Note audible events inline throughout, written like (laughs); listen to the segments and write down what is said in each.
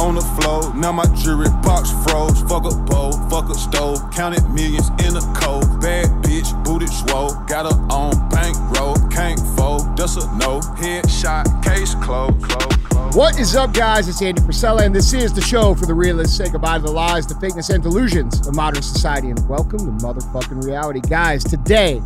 on the floor. Now my jewelry box froze. Fuck a bowl, fuck a stove. Counted millions in a cold. Bad bitch, booted swole. Got her on bankroll. Can't fold, that's a no. Headshot, case closed. Close. What is up, guys? It's Andy Frisella, and this is the show for the realists. Say goodbye to the lies, the fakeness, and delusions of modern society, and welcome to motherfucking reality. Guys, today,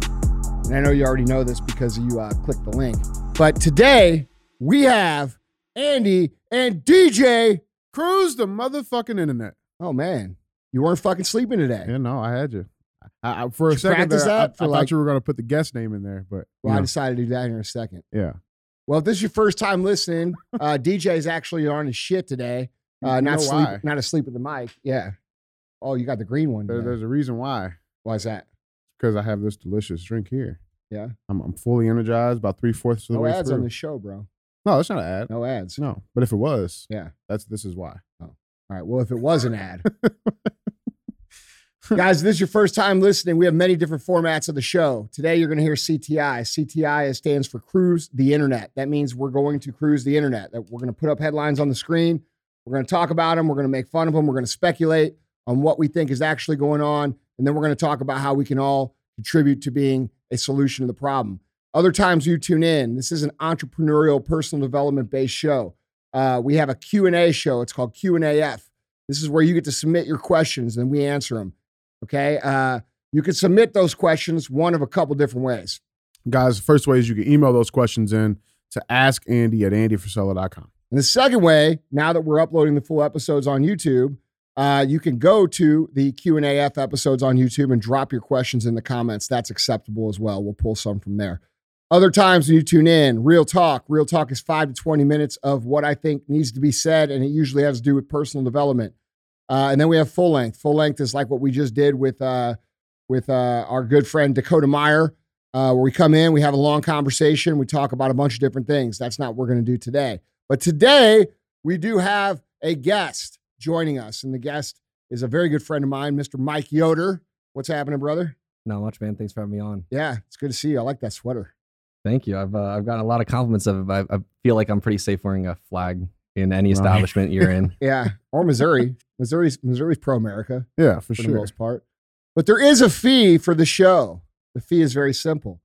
and I know you already know this because you uh, clicked the link, but today we have Andy and DJ. Cruise the motherfucking internet. Oh, man. You weren't fucking sleeping today. Yeah, no, I had you. I, I, for a Did you second, practice there, I, that for thought like- you were going to put the guest name in there, but Well, I decided to do that here in a second. yeah, Well, if this is your first time listening, (laughs) uh, DJ is actually on his shit today. Uh, You not sleep, why? not asleep with the mic. Yeah. Oh, you got the green one. There- today. there's a reason why. Why is that? Because I have this delicious drink here. Yeah. I'm, I'm fully energized, about three fourths of the No way ads through. on the show, bro. No, that's not an ad. No ads. No, but if it was, Yeah. that's this is why. Oh, all right. Well, if it was an ad, (laughs) guys, if this is your first time listening. We have many different formats of the show. Today, you're going to hear CTI. CTI stands for Cruise the Internet. That means we're going to cruise the internet. That we're going to put up headlines on the screen. We're going to talk about them. We're going to make fun of them. We're going to speculate on what we think is actually going on, and then we're going to talk about how we can all contribute to being a solution to the problem. Other times you tune in. This is an entrepreneurial, personal development based show. Uh, we have a Q&A show. It's called Q&AF. This is where you get to submit your questions and we answer them. Okay. Uh, you can submit those questions one of a couple different ways. Guys, the first way is you can email those questions in to askandy at andyfrisella.com. And the second way, now that we're uploading the full episodes on YouTube, uh, you can go to the Q&AF episodes on YouTube and drop your questions in the comments. That's acceptable as well. We'll pull some from there. Other times when you tune in, Real Talk. Real Talk is five to 20 minutes of what I think needs to be said, and it usually has to do with personal development. Uh, and then we have full length. Full length is like what we just did with uh, with uh, our good friend Dakota Meyer, uh, where we come in, we have a long conversation, we talk about a bunch of different things. That's not what we're going to do today. But today we do have a guest joining us, and the guest is a very good friend of mine, Mr. Mike Yoder. What's happening, brother? Not much, man. Thanks for having me on. Yeah, it's good to see you. I like that sweater. Thank you. I've uh, I've gotten a lot of compliments of it. But I, I feel like I'm pretty safe wearing a flag in any Right. establishment you're in. (laughs) Yeah, or Missouri. Missouri's Missouri's pro America Yeah, for for the most part. But there is a fee for the show. The fee is very simple.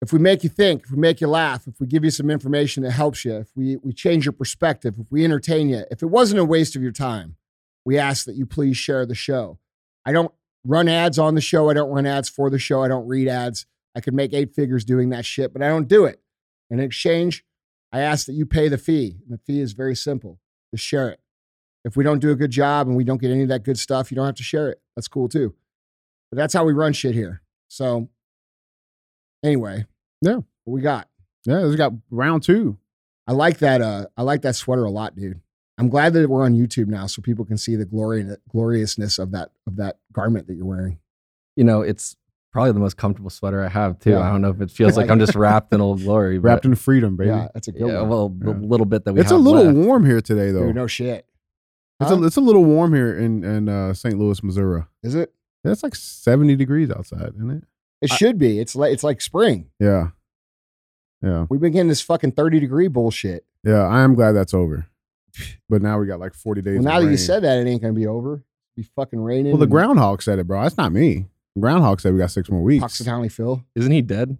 If we make you think, if we make you laugh, if we give you some information that helps you, if we, we change your perspective, if we entertain you, if it wasn't a waste of your time, we ask that you please share the show. I don't run ads on the show. I don't run ads for the show. I don't read ads. I could make eight figures doing that shit, but I don't do it. In exchange, I ask that you pay the fee. And the fee is very simple. Just share it. If we don't do a good job and we don't get any of that good stuff, you don't have to share it. That's cool too. But that's how we run shit here. So anyway, Yeah. what we got. Yeah, we got round two. I like that. Uh, I like that sweater a lot, dude. I'm glad that we're on YouTube now, so people can see the glory gloriousness of that of that garment that you're wearing. You know, it's probably the most comfortable sweater I have too. Yeah. I don't know if it feels like I'm just (laughs) wrapped in old glory. But Wrapped in freedom, baby. Yeah, that's a good yeah, one. well, the Yeah. little bit that we it's a little left. warm here today, though. Dude, no shit. It's, a, it's a little warm here in, in uh, St. Louis, Missouri. Is it? Yeah, it's like 70 degrees outside, isn't it? It I- should be. It's like it's like spring. Yeah. Yeah. We've been getting this fucking 30 degree bullshit. Yeah. I am glad that's over. But now we got like 40 days. Well, of now that you said that, it ain't gonna be over. It'll be fucking raining. Well, the groundhog said it, bro. That's not me. The groundhog said we got six more weeks. Punxsutawney Phil. Isn't he dead?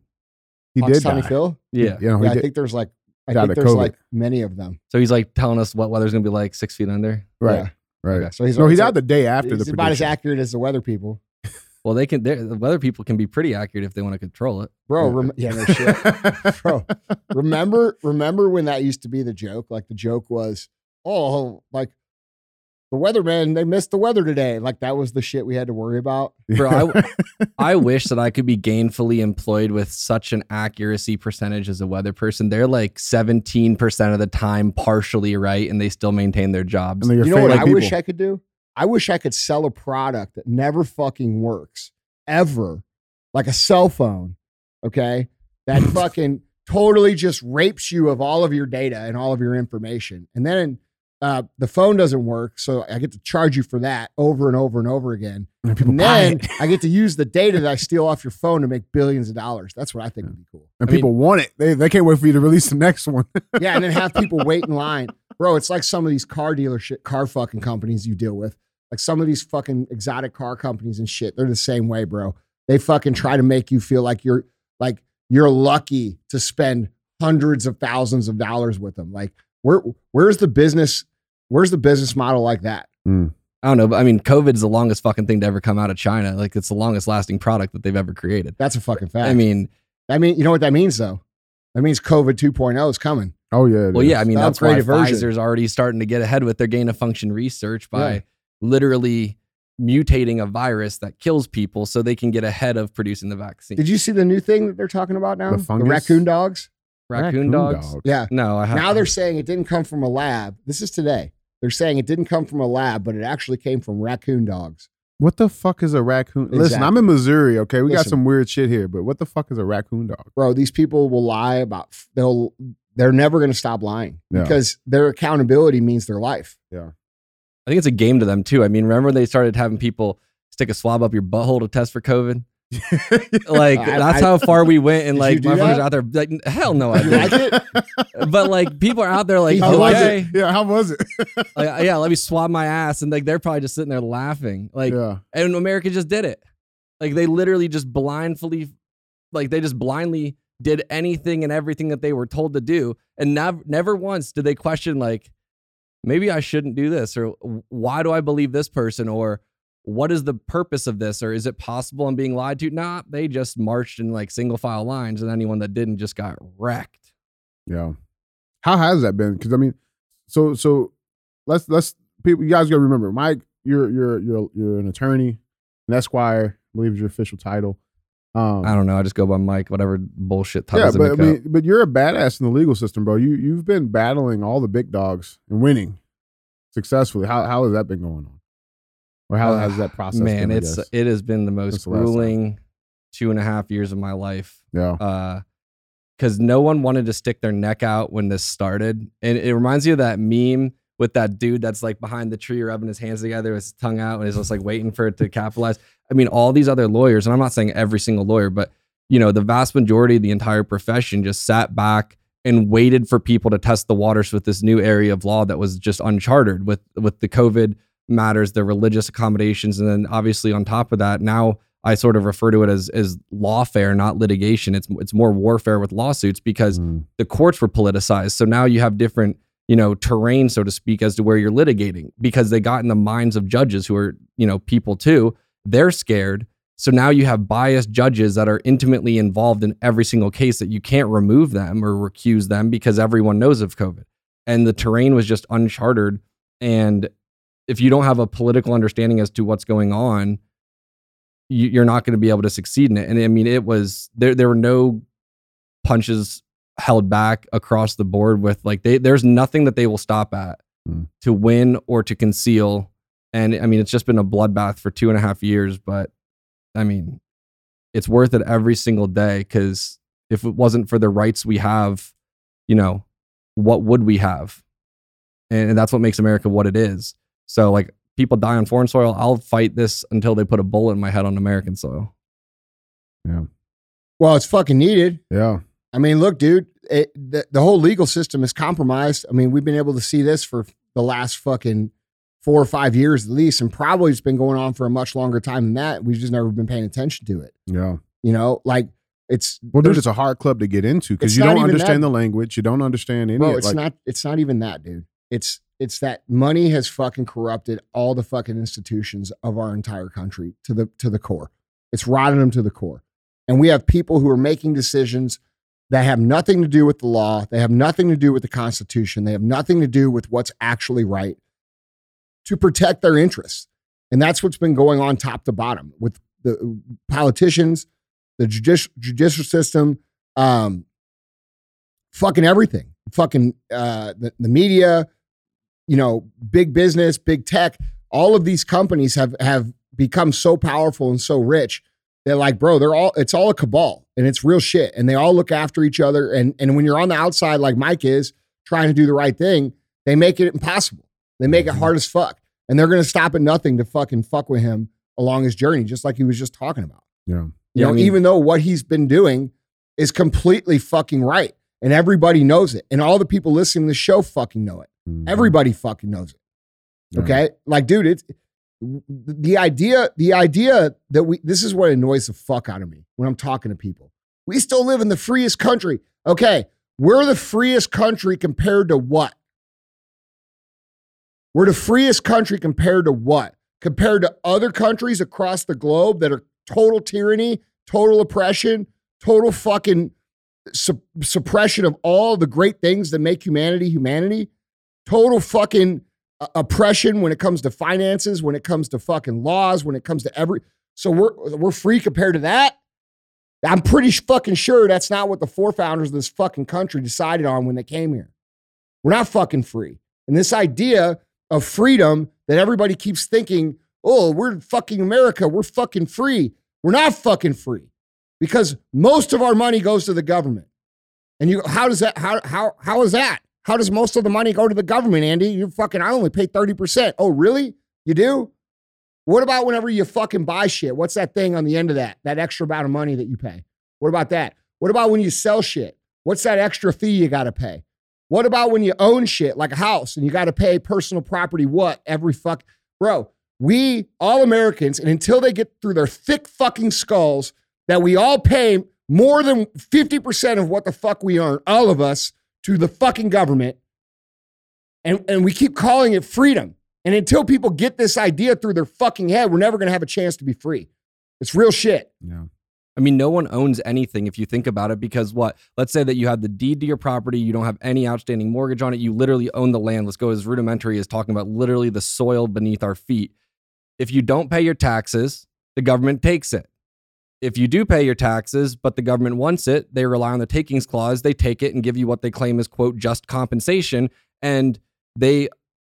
he did Punxsutawney die. Phil. Yeah. You know, he yeah, I did. think there's like I Died think of there's COVID. like many of them. So he's like telling us what weather's gonna be like six feet under. right. Yeah. Right. Okay. So he's No, he he's died the day after he's the about as prediction. accurate as the weather people, (laughs) Well, they can. they're- The weather people can be pretty accurate if they want to control it. bro. Yeah. Rem- yeah, no shit. (laughs) bro. Remember, remember when that used to be the joke? Like the joke was, oh, like the weathermen they missed the weather today. Like that was the shit we had to worry about. Bro, I, (laughs) I wish that I could be gainfully employed with such an accuracy percentage as a weather person. They're like 17% of the time partially right and they still maintain their jobs. And you know what favorite I people. wish I could do? I wish I could sell a product that never fucking works ever, like a cell phone. Okay, that (laughs) fucking totally just rapes you of all of your data and all of your information, and then uh, the phone doesn't work, so I get to charge you for that over and over and over again. And And then. I get to use the data that I (laughs) steal off your phone to make billions of dollars. That's what I think would be cool. And I mean- people want it. They, they can't wait for you to release the next one. (laughs) Yeah, and then have people wait in line. bro. It's like some of these car dealership, car fucking companies you deal with. Like some of these fucking exotic car companies and shit. They're the same way, bro. They fucking try to make you feel like you're like you're lucky to spend hundreds of thousands of dollars with them. Like where where's the business? Where's the business model like that? Mm. I don't know, but I mean, COVID is the longest fucking thing to ever come out of China. Like it's the longest lasting product that they've ever created. That's a fucking fact. I mean, I mean, you know what that means though? That means COVID 2.0 is coming. Oh yeah. well, is. yeah, I mean, The that's why upgraded version. Pfizer's already starting to get ahead with their gain of function research by Yeah. literally mutating a virus that kills people so they can get ahead of producing the vaccine. Did you see the new thing that they're talking about now? The The, raccoon dogs. Raccoon, dogs? Yeah. No, I have Now they're saying it didn't come from a lab. This is today. They're saying it didn't come from a lab, but it actually came from raccoon dogs. What the fuck is a raccoon? Listen, I'm in Missouri. Okay, we got some weird shit here, but what the fuck is a raccoon dog? Bro, these people will lie about they'll they're never going to stop lying Yeah. because their accountability means their life. Yeah. I think it's a game to them too. I mean, remember they started having people stick a swab up your butthole to test for COVID? Like I- that's I- how far we went, and like motherfuckers out there like hell no, I it? (laughs) but like people are out there like How was okay, Yeah, how was it? (laughs) like, yeah, let me swab my ass, and like they're probably just sitting there laughing, like, yeah. and America just did it, like they literally just blindly, like they just blindly did anything and everything that they were told to do, and never never once did they question like, maybe I shouldn't do this, or why do I believe this person, or what is the purpose of this, or is it possible I'm being lied to? Nah, they just marched in like single file lines, and anyone that didn't just got wrecked. Yeah. How has that been? Because I mean, so so let's let's people you guys gotta remember, Mike, you're you're you're you're an attorney, an esquire, I believe is your official title. Um I don't know. I just go by Mike, whatever bullshit title. yeah, but I they up. but you're a badass in the legal system, bro. You you've been battling all the big dogs and winning successfully. How how has that been going on? Or how has that process man been? It's it has been the most the last time. grueling two and a half years of my life yeah. uh because no one wanted to stick their neck out when this started and it reminds me of that meme with that dude that's like behind the tree rubbing his hands together with his tongue out and he's just like waiting for it to capitalize i mean all these other lawyers and i'm not saying every single lawyer but you know the vast majority of the entire profession just sat back and waited for people to test the waters with this new area of law that was just uncharted with with the covid matters the religious accommodations and then obviously on top of that now i sort of refer to it as as lawfare not litigation. It's it's more warfare with lawsuits because Mm. the courts were politicized. So now you have different you know terrain so to speak as to where you're litigating because they got in the minds of judges who are you know people too. They're scared. So now you have biased judges that are intimately involved in every single case that you can't remove them or recuse them because everyone knows of covid. And the terrain was just uncharted and if you don't have a political understanding as to what's going on you, you're not going to be able to succeed in it. And i mean it was there there were no punches held back across the board with like they there's nothing that they will stop at Hmm. to win or to conceal. And i mean it's just been a bloodbath for two and a half years but i mean it's worth it every single day because if it wasn't for the rights we have you know what would we have? And, and that's what makes america what it is so like people die on foreign soil i'll fight this until they put a bullet in my head on american soil Yeah. Well, it's fucking needed. Yeah. I mean, look, dude, it, the, the whole legal system is compromised. I mean, we've been able to see this for the last fucking four or five years at least, and probably it's been going on for a much longer time than that. We've just never been paying attention to it. Yeah. You know, like it's Well, dude, it's a hard club to get into because you don't understand that- the language. You don't understand any bro, of it. it's Like, not it's not even that, dude. It's it's that money has fucking corrupted all the fucking institutions of our entire country to the to the core. It's rotted them to the core. And we have people who are making decisions that have nothing to do with the law. They have nothing to do with the Constitution. They have nothing to do with what's actually right to protect their interests. And that's what's been going on top to bottom with the politicians, the judici- judicial system, um, fucking everything, fucking uh, the, the media, you know, big business, big tech. All of these companies have have become so powerful and so rich. They're like, bro, they're all it's all a cabal and it's real shit. And they all look after each other. And and when you're on the outside, like Mike is, trying to do the right thing, they make it impossible. They make it Mhm. hard as fuck. And they're gonna stop at nothing to fucking fuck with him along his journey, just like he was just talking about. yeah. You Yeah, know, I mean- even though what he's been doing is completely fucking right. And everybody knows it. And all the people listening to the show fucking know it. Mhm. Everybody fucking knows it. Yeah. Okay. Like, dude, it's the idea, the idea that we, this is what annoys the fuck out of me when I'm talking to people. We still live in the freest country. Okay. We're the freest country compared to what? We're the freest country compared to what? Compared to other countries across the globe that are total tyranny, total oppression, total fucking sup- suppression of all the great things that make humanity humanity, total fucking uh, oppression when it comes to finances, when it comes to fucking laws, when it comes to every. So we're we're free compared to that. I'm pretty fucking sure that's not what the forefounders of this fucking country decided on when they came here. We're not fucking free. And this idea of freedom that everybody keeps thinking, oh, we're fucking America, we're fucking free. We're not fucking free because most of our money goes to the government. And you, how does that, how, how, how is that? How does most of the money go to the government, Andy? You fucking, I only pay 30%. Oh, really? You do? What about whenever you fucking buy shit? What's that thing on the end of that? That extra amount of money that you pay? What about that? What about when you sell shit? What's that extra fee you got to pay? What about when you own shit like a house and you got to pay personal property what every fuck? Bro, we all Americans, and until they get through their thick fucking skulls that we all pay more than 50% of what the fuck we earn, all of us, to the fucking government. And, and we keep calling it freedom. And until people get this idea through their fucking head, we're never going to have a chance to be free. It's real shit. Yeah. I mean, no one owns anything if you think about it, because what? Let's say that you have the deed to your property, you don't have any outstanding mortgage on it, you literally own the land. Let's go as rudimentary as talking about literally the soil beneath our feet. If you don't pay your taxes, the government takes it. If you do pay your taxes, but the government wants it, they rely on the takings clause, they take it and give you what they claim is, quote, just compensation. And they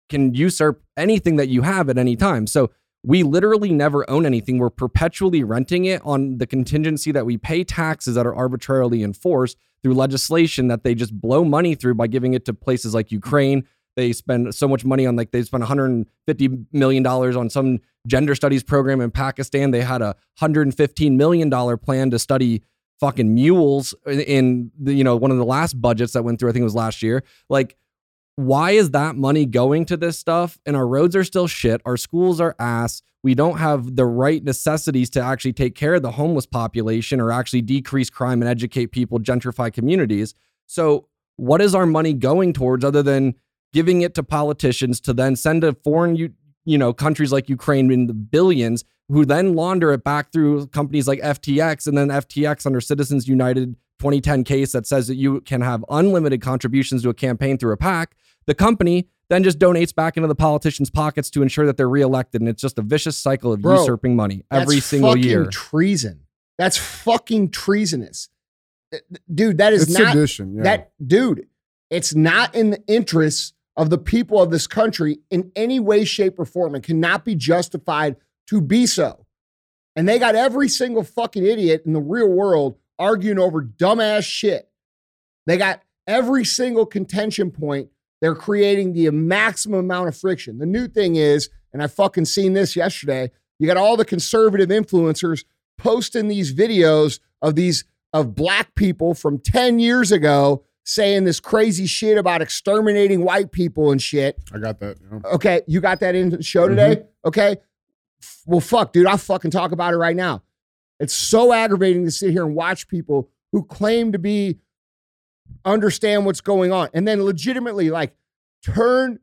can usurp anything that you have at any time. So we literally never own anything. We're perpetually renting it on the contingency that we pay taxes that are arbitrarily enforced through legislation that they just blow money through by giving it to places like Ukraine. They spend so much money on like they spent 150 million dollars on some gender studies program in Pakistan. They had a 115 million dollar plan to study fucking mules in the, you know one of the last budgets that went through. I think it was last year. Like why is that money going to this stuff? And our roads are still shit. Our schools are ass. We don't have the right necessities to actually take care of the homeless population or actually decrease crime and educate people, gentrify communities. So, what is our money going towards other than giving it to politicians to then send to foreign, you, you know, countries like Ukraine in the billions, who then launder it back through companies like FTX and then FTX under Citizens United 2010 case that says that you can have unlimited contributions to a campaign through a PAC the company then just donates back into the politicians' pockets to ensure that they're reelected. And it's just a vicious cycle of Bro, usurping money every That's single fucking year. Treason. That's fucking treasonous. Uh, dude, that is It's not sedition. Yeah. that dude, it's not in the interests of the people of this country in any way, shape, or form. It cannot be justified to be so. And they got every single fucking idiot in the real world arguing over dumbass shit. They got every single contention point. They're creating the maximum amount of friction. The new thing is, and I fucking seen this yesterday, you got all the conservative influencers posting these videos of these of black people from 10 years ago saying this crazy shit about exterminating white people and shit. I got that. yeah. Okay, you got that in the show today? Mm-hmm. Okay. Well, fuck, dude, I'll fucking talk about it right now. It's so aggravating to sit here and watch people who claim to be understand what's going on and then legitimately like turn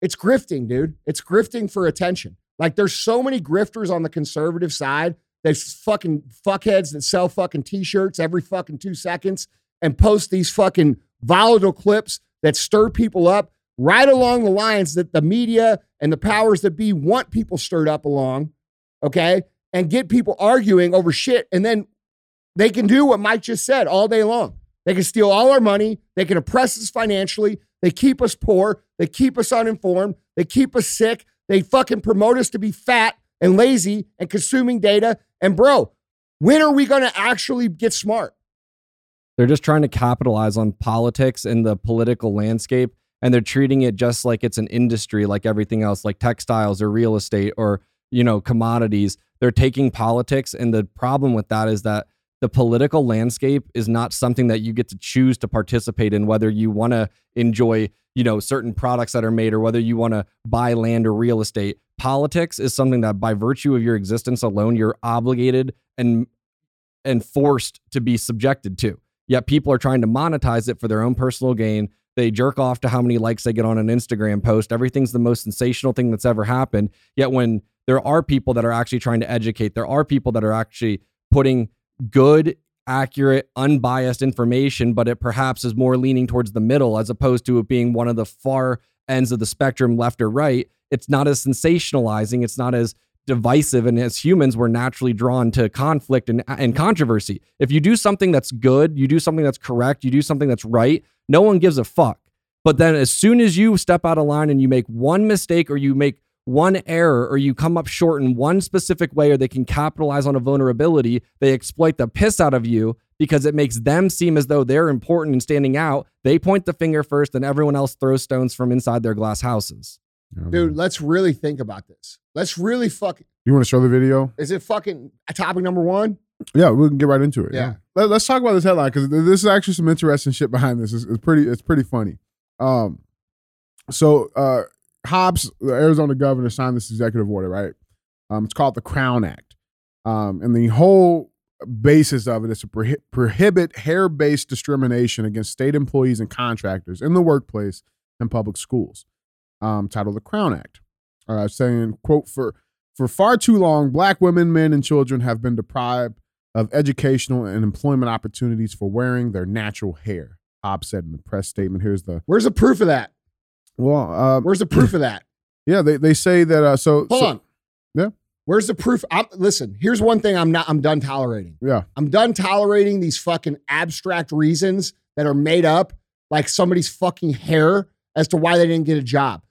it's grifting, dude. It's grifting for attention. Like there's so many grifters on the conservative side. There's fucking fuckheads that sell fucking t-shirts every fucking two seconds and post these fucking volatile clips that stir people up right along the lines that the media and the powers that be want people stirred up along, okay? And get people arguing over shit. And then they can do what Mike just said all day long. They can steal all our money. They can oppress us financially. They keep us poor. They keep us uninformed. They keep us sick. They fucking promote us to be fat and lazy and consuming data. And bro, when are we going to actually get smart? They're just trying to capitalize on politics and the political landscape. And they're treating it just like it's an industry like everything else, like textiles or real estate or, you know, commodities. They're taking politics. And the problem with that is that the political landscape is not something that you get to choose to participate in whether you want to enjoy you know certain products that are made or whether you want to buy land or real estate politics is something that by virtue of your existence alone you're obligated and and forced to be subjected to yet people are trying to monetize it for their own personal gain they jerk off to how many likes they get on an Instagram post. Everything's the most sensational thing that's ever happened. Yet when there are people that are actually trying to educate, there are people that are actually putting good, accurate, unbiased information, but it perhaps is more leaning towards the middle as opposed to it being one of the far ends of the spectrum, left or right. It's not as sensationalizing. It's not as divisive. And as humans, we're naturally drawn to conflict and, and controversy. If you do something that's good, you do something that's correct, you do something that's right, no one gives a fuck. But then as soon as you step out of line and you make one mistake or you make one error or you come up short in one specific way or they can capitalize on a vulnerability, they exploit the piss out of you because it makes them seem as though they're important and standing out. They point the finger first and everyone else throws stones from inside their glass houses. Dude, let's really think about this. Let's really fucking. you want to show the video? Is it fucking topic number one? Yeah, we can get right into it. Yeah. Let, us talk about this headline because this is actually some interesting shit behind this. It's, it's pretty. It's pretty funny. Um, so uh, Hobbs, the Arizona governor, signed this executive order. Right. Um, it's called the Crown Act. Um, and the whole basis of it is to prohi- prohibit hair-based discrimination against state employees and contractors in the workplace and public schools. Um, titled the Crown Act. Uh, saying, "quote for." For far too long, black women, men, and children have been deprived of educational and employment opportunities for wearing their natural hair. Hobbs said in the press statement. Here's the Where's the proof of that? well, uh, Where's the proof of that? (clears throat) yeah, they, they say that. Uh, so Hold so- on. Yeah. Where's the proof? I'm, listen, here's one thing I'm not. I'm done tolerating. yeah, I'm done tolerating these fucking abstract reasons that are made up, like somebody's fucking hair, as to why they didn't get a job.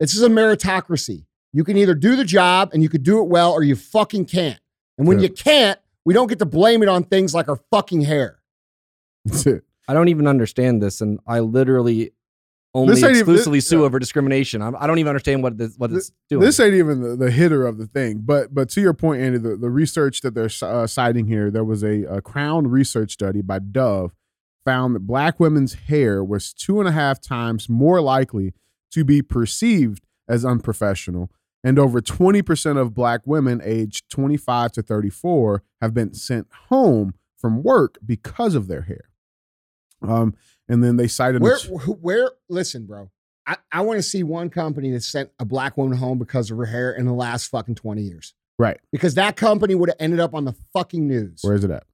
This is a meritocracy. You can either do the job and you could do it well, or you fucking can't. And when Yeah. you can't, we don't get to blame it on things like our fucking hair. that's (laughs) it. I don't even understand this, and I literally only This even- exclusively this- sue yeah. over discrimination. I'm, I don't even understand what this what it's doing. This ain't even the, the hitter of the thing. But but to your point, Andy, the, the research that they're uh, citing here, there was a, a Crown research study by Dove found that black women's hair was two and a half times more likely to be perceived as unprofessional. And over 20% of black women aged 25 to 34 have been sent home from work because of their hair. Um, and then they cited Where, where? Listen, bro. I, I want to see one company that sent a black woman home because of her hair in the last fucking 20 years. right. Because that company would have ended up on the fucking news. Where's it at?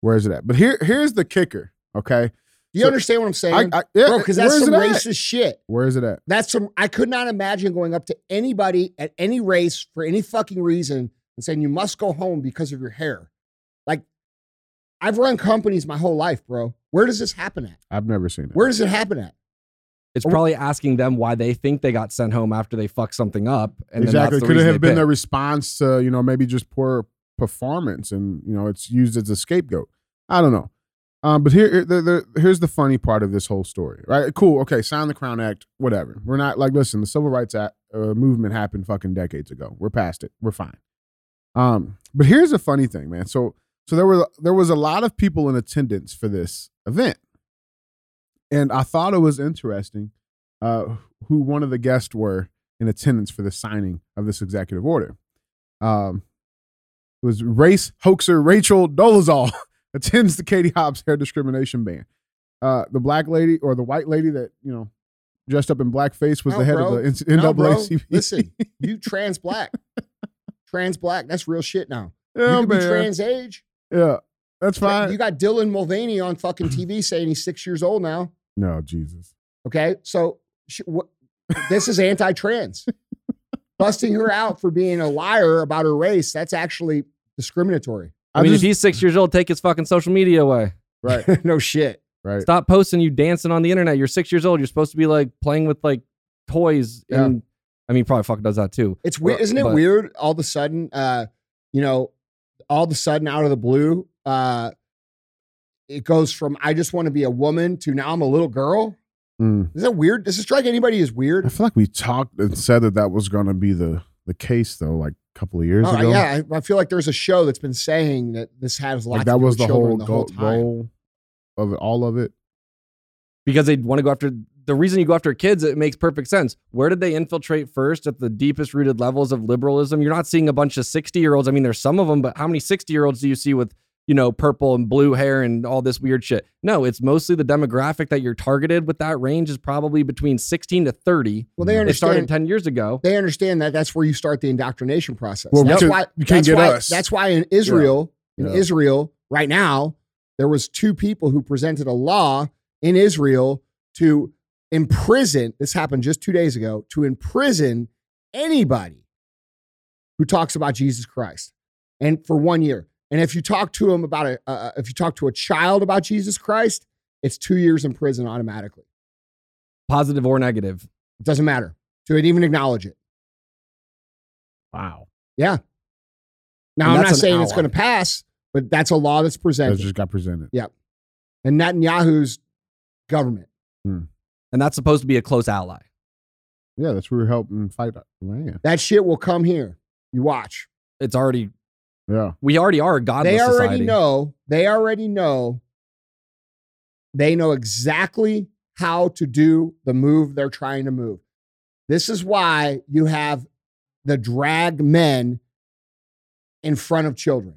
Where's it at? But here, here's the kicker. Okay, you so- understand what I'm saying? I, I, yeah, bro, because that's some it at? racist shit. Where is it at? That's some, I could not imagine going up to anybody at any race for any fucking reason and saying, you must go home because of your hair. Like, I've run companies my whole life, bro. Where does this happen at? I've never seen it. Where does it happen at? it's oh, probably asking them why they think they got sent home after they fucked something up. And exactly. that's the Could it have they been their response to you know maybe just poor performance and you know it's used as a scapegoat? I don't know. Um, but here, the, the, here's the funny part of this whole story, right? Cool. Okay, sign the Crown Act, whatever. We're not like, listen, the Civil Rights Act uh, movement happened fucking decades ago. We're past it. We're fine. Um, but here's the funny thing, man. So, so there were there was a lot of people in attendance for this event, and I thought it was interesting uh, who one of the guests were in attendance for the signing of this executive order. Um, it was race hoaxer Rachel Dolezal (laughs) (laughs) attends the Katie Hobbs hair discrimination ban. Uh, the black lady or the white lady that you know dressed up in blackface was No, the head bro. of the No, bro. NAACP. Listen, you (laughs) trans black. trans black. That's real shit now. yeah, you could be trans age. yeah, that's fine. You got Dylan Mulvaney on fucking (clears throat) TV saying he's six years old now. no, Jesus. Okay, so sh- what, this is anti-trans. (laughs) Busting her out for being a liar about her race, that's actually discriminatory. I mean, just- if he's six years old, take his fucking social media away. right, (laughs) no shit. right. Stop posting you dancing on the internet. You're six years old. You're supposed to be like playing with like toys. Yeah. And I mean, probably fucking does that too. It's weird, Well, isn't it but- weird? All of a sudden, uh, you know, all of a sudden, out of the blue, uh, it goes from I just want to be a woman to now I'm a little girl. Mm. Is that weird? Does it strike anybody as weird? I feel like we talked and said that that was going to be the the case though, like a couple of years Oh, ago. yeah, I, I feel like there's a show that's been saying that this has lots like to that do was with the whole, the goal, whole time. goal of it, all of it. because they want to go after the reason you go after kids it makes perfect sense where did they infiltrate first at the deepest rooted levels of liberalism you're not seeing a bunch of 60 year olds i mean there's some of them but how many 60 year olds do you see with you know purple and blue hair and all this weird shit no it's mostly the demographic that you're targeted with that range is probably between 16 to 30 Well, they mm. it started understand. 10 years ago They understand that that's where you start the indoctrination process. Well, that's because why you can't that's get why, us. That's why in Israel, in Yeah. Israel right now, there was two people who presented a law in Israel to imprison. This happened just two days ago. To imprison anybody who talks about Jesus Christ, and for one year. And if you talk to him about a, uh, if you talk to a child about Jesus Christ, it's two years in prison automatically. positive or negative It doesn't matter to even acknowledge it. Wow. Yeah. Now, I'm not an saying it's going to pass, but that's a law that's That presented. just got presented. Yep. And Netanyahu's government. and that's supposed to be a close ally Yeah, that's where we're helping fight Iran. That shit will come here. You watch. it's already Yeah. we already are a godless they already society. know. They already know. They know exactly how to do the move they're trying to move. This is why you have the drag men in front of children.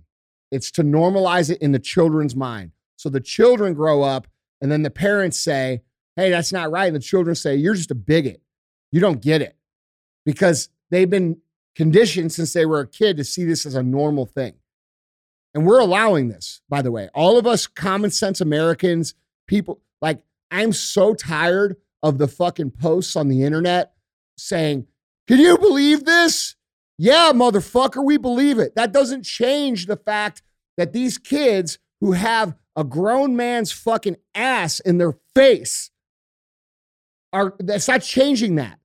It's to normalize it in the children's mind. So the children grow up, and then the parents say, Hey, that's not right. And the children say, You're just a bigot. You don't get it. Because they've been conditioned since they were a kid to see this as a normal thing. And we're allowing this, by the way. All of us common sense Americans, people, like, I'm so tired of the fucking posts on the internet saying, Can you believe this? Yeah, motherfucker, we believe it. That doesn't change the fact that these kids who have a grown man's fucking ass in their face are, that's not changing that.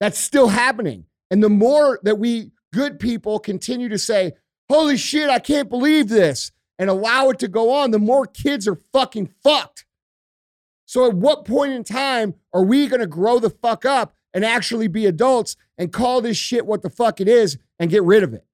That's still happening. And the more that we good people continue to say, holy shit, I can't believe this, and allow it to go on, the more kids are fucking fucked. So at what point in time are we going to grow the fuck up and actually be adults and call this shit what the fuck it is and get rid of it?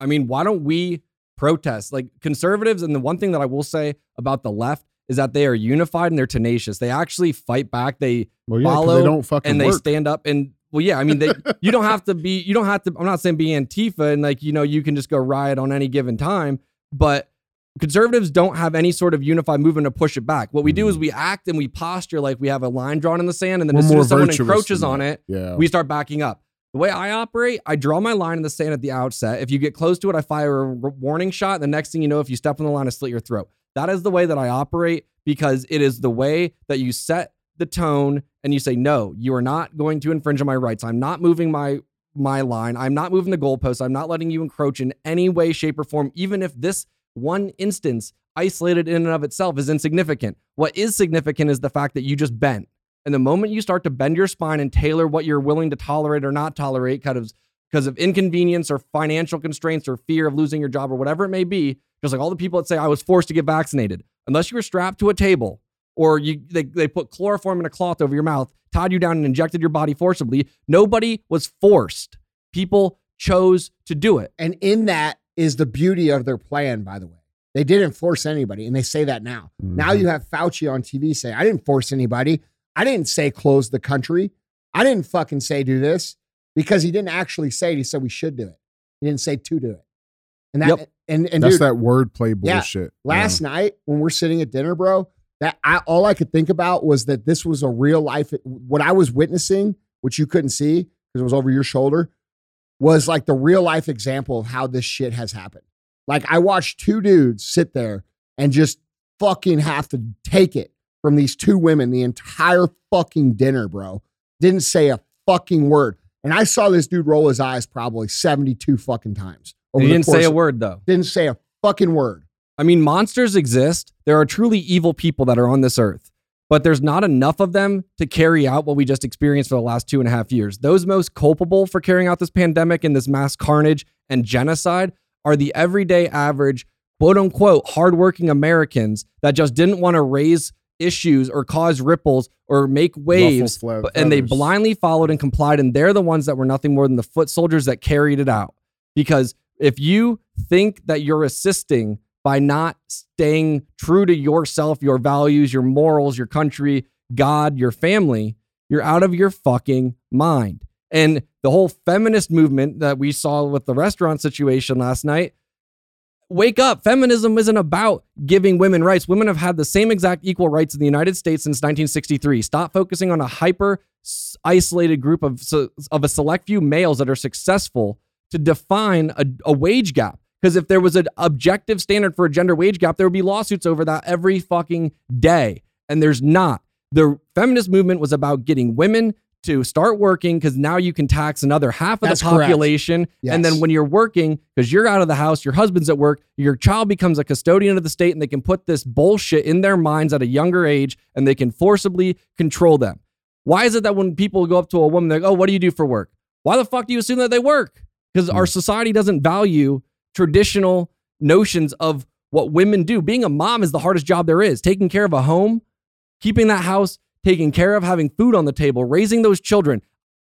I mean, why don't we protest? Like conservatives, and the one thing that I will say about the left is that they are unified and they're tenacious. They actually fight back. They Well, yeah, 'cause Follow they don't fucking and they work. stand up and well, yeah, I mean, they, (laughs) you don't have to be, you don't have to, I'm not saying be Antifa and like, you know, you can just go riot on any given time, but conservatives don't have any sort of unified movement to push it back. What we do is we act and we posture like we have a line drawn in the sand. And then We're as soon as someone encroaches on it, yeah. we start backing up. The way I operate, I draw my line in the sand at the outset. If you get close to it, I fire a warning shot. The next thing you know, if you step on the line, I slit your throat. That is the way that I operate because it is the way that you set the tone and you say, no, you are not going to infringe on my rights. I'm not moving my my line. I'm not moving the goalposts. I'm not letting you encroach in any way, shape, or form, even if this one instance isolated in and of itself is insignificant. What is significant is the fact that you just bent. And the moment you start to bend your spine and tailor what you're willing to tolerate or not tolerate, kind of because of inconvenience or financial constraints or fear of losing your job or whatever it may be, just like all the people that say I was forced to get vaccinated, unless you were strapped to a table or you they, they put chloroform in a cloth over your mouth, tied you down and injected your body forcibly, nobody was forced. People chose to do it. And in that is the beauty of their plan, by the way. They didn't force anybody, and they say that now. Now Mhm. you have Fauci on TV say, I didn't force anybody. I didn't say close the country. I didn't fucking say do this because he didn't actually say it. He said we should do it. He didn't say to do it. And that, Yep. and, and That's dude, that wordplay Yeah. bullshit. last night when we're sitting at dinner, bro, that I all I could think about was that this was a real life. What I was witnessing, which you couldn't see because it was over your shoulder, was like the real life example of how this shit has happened. Like I watched two dudes sit there and just fucking have to take it from these two women the entire fucking dinner, bro. Didn't say a fucking word. And I saw this dude roll his eyes probably 72 fucking times. over He didn't say a of- word though. Didn't say a fucking word. I mean, monsters exist. There are truly evil people that are on this earth, but there's not enough of them to carry out what we just experienced for the last two and a half years. Those most culpable for carrying out this pandemic and this mass carnage and genocide are the everyday average, quote unquote, hardworking Americans that just didn't want to raise issues or cause ripples or make waves and they blindly followed and complied and they're the ones that were nothing more than the foot soldiers that carried it out because if you think that you're assisting by not staying true to yourself your values your morals your country god your family you're out of your fucking mind and the whole feminist movement that we saw with the restaurant situation last night wake up. Feminism isn't about giving women rights. Women have had the same exact equal rights in the United States since 1963. Stop focusing on a hyper isolated group of, of a select few males that are successful to define a, a wage gap. Because if there was an objective standard for a gender wage gap, there would be lawsuits over that every fucking day. And there's not. The feminist movement was about getting women to start working because now you can tax another half of That's the population. And then when you're working, because you're out of the house, your husband's at work, your child becomes a custodian of the state, and they can put this bullshit in their minds at a younger age and they can forcibly control them. Why is it that when people go up to a woman, they're like, oh, what do you do for work? Why the fuck do you assume that they work? Because our hmm. society doesn't value traditional notions of what women do. Being a mom is the hardest job there is. Taking care of a home, keeping that house, taking care of having food on the table, raising those children.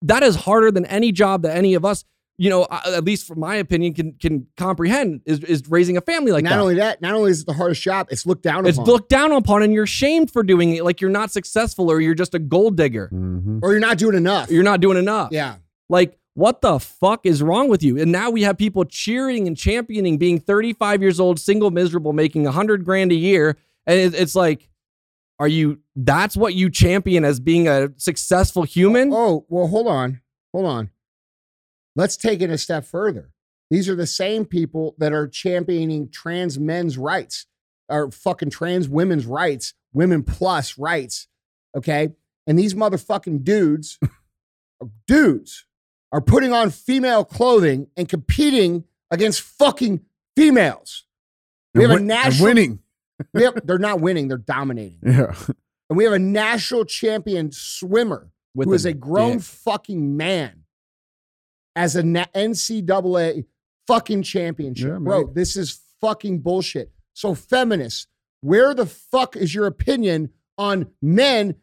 That is harder than any job that any of us, you know, at least from my opinion, can can comprehend is, is raising a family like not that. Not only that, not only is it the hardest job, it's looked down it's upon. looked down upon and you're shamed for doing it like you're not successful or you're just a gold digger. Mhm. or you're not doing enough. You're not doing enough. yeah. Like, what the fuck is wrong with you? And now we have people cheering and championing being 35 years old, single, miserable, making 100 grand a year. And it's like, are you, that's what you champion as being a successful human? Oh, oh, well, hold on. Hold on. Let's take it a step further. These are the same people that are championing trans men's rights or fucking trans women's rights, women plus rights. Okay. And these motherfucking dudes, (laughs) dudes, are putting on female clothing and competing against fucking females. We have a national- winning. (laughs) Have, they're not winning, they're dominating. Yeah. And we have a national champion swimmer With who is a a grown dick. fucking man as a NCAA fucking championship. Yeah, Bro, this is fucking bullshit. So, feminists, where the fuck is your opinion on men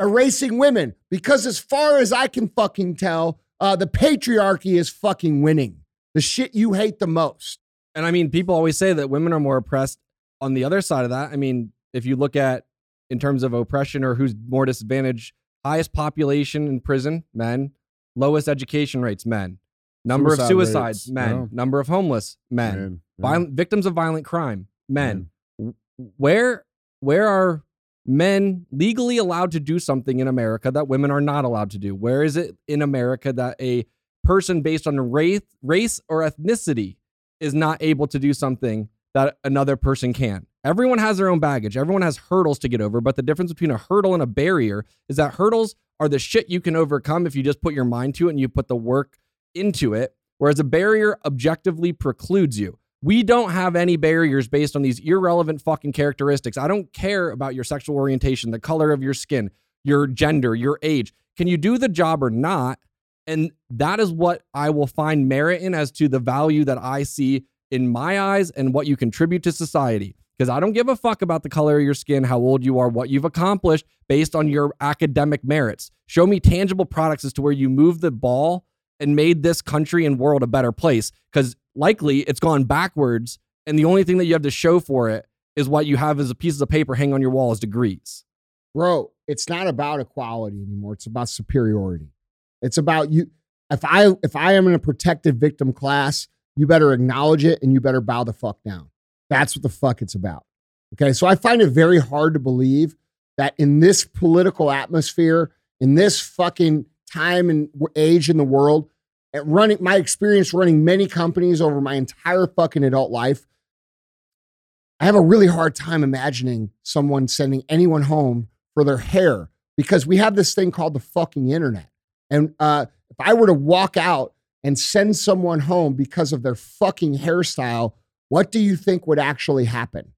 erasing women? Because as far as I can fucking tell, uh, the patriarchy is fucking winning. The shit you hate the most. And I mean, people always say that women are more oppressed. On the other side of that, I mean, if you look at in terms of oppression or who's more disadvantaged, highest population in prison, men, lowest education rates, men, number Suicide of suicides, rates, men, yeah. number of homeless, men, Man, yeah. violent victims of violent crime, men. W- Where where are men legally allowed to do something in America that women are not allowed to do? Where is it in America that a person based on race, race or ethnicity is not able to do something that another person can? Everyone has their own baggage. Everyone has hurdles to get over, but the difference between a hurdle and a barrier is that hurdles are the shit you can overcome if you just put your mind to it and you put the work into it, whereas a barrier objectively precludes you. We don't have any barriers based on these irrelevant fucking characteristics. I don't care about your sexual orientation, the color of your skin, your gender, your age. Can you do the job or not? And that is what I will find merit in as to the value that I see in my eyes and what you contribute to society. Because I don't give a fuck about the color of your skin, how old you are, what you've accomplished based on your academic merits. Show me tangible products as to where you moved the ball and made this country and world a better place. Because likely it's gone backwards, and the only thing that you have to show for it is what you have as a pieces of paper hanging on your wall as degrees. bro, it's not about equality anymore. It's about superiority. It's about you. If I if I am in a protected victim class, you better acknowledge it and you better bow the fuck down. That's what the fuck it's about. Okay, so I find it very hard to believe that in this political atmosphere, in this fucking time and age in the world, at running my experience running many companies over my entire fucking adult life, I have a really hard time imagining someone sending anyone home for their hair because we have this thing called the fucking internet. And uh, if I were to walk out and send someone home because of their fucking hairstyle, what do you think would actually happen?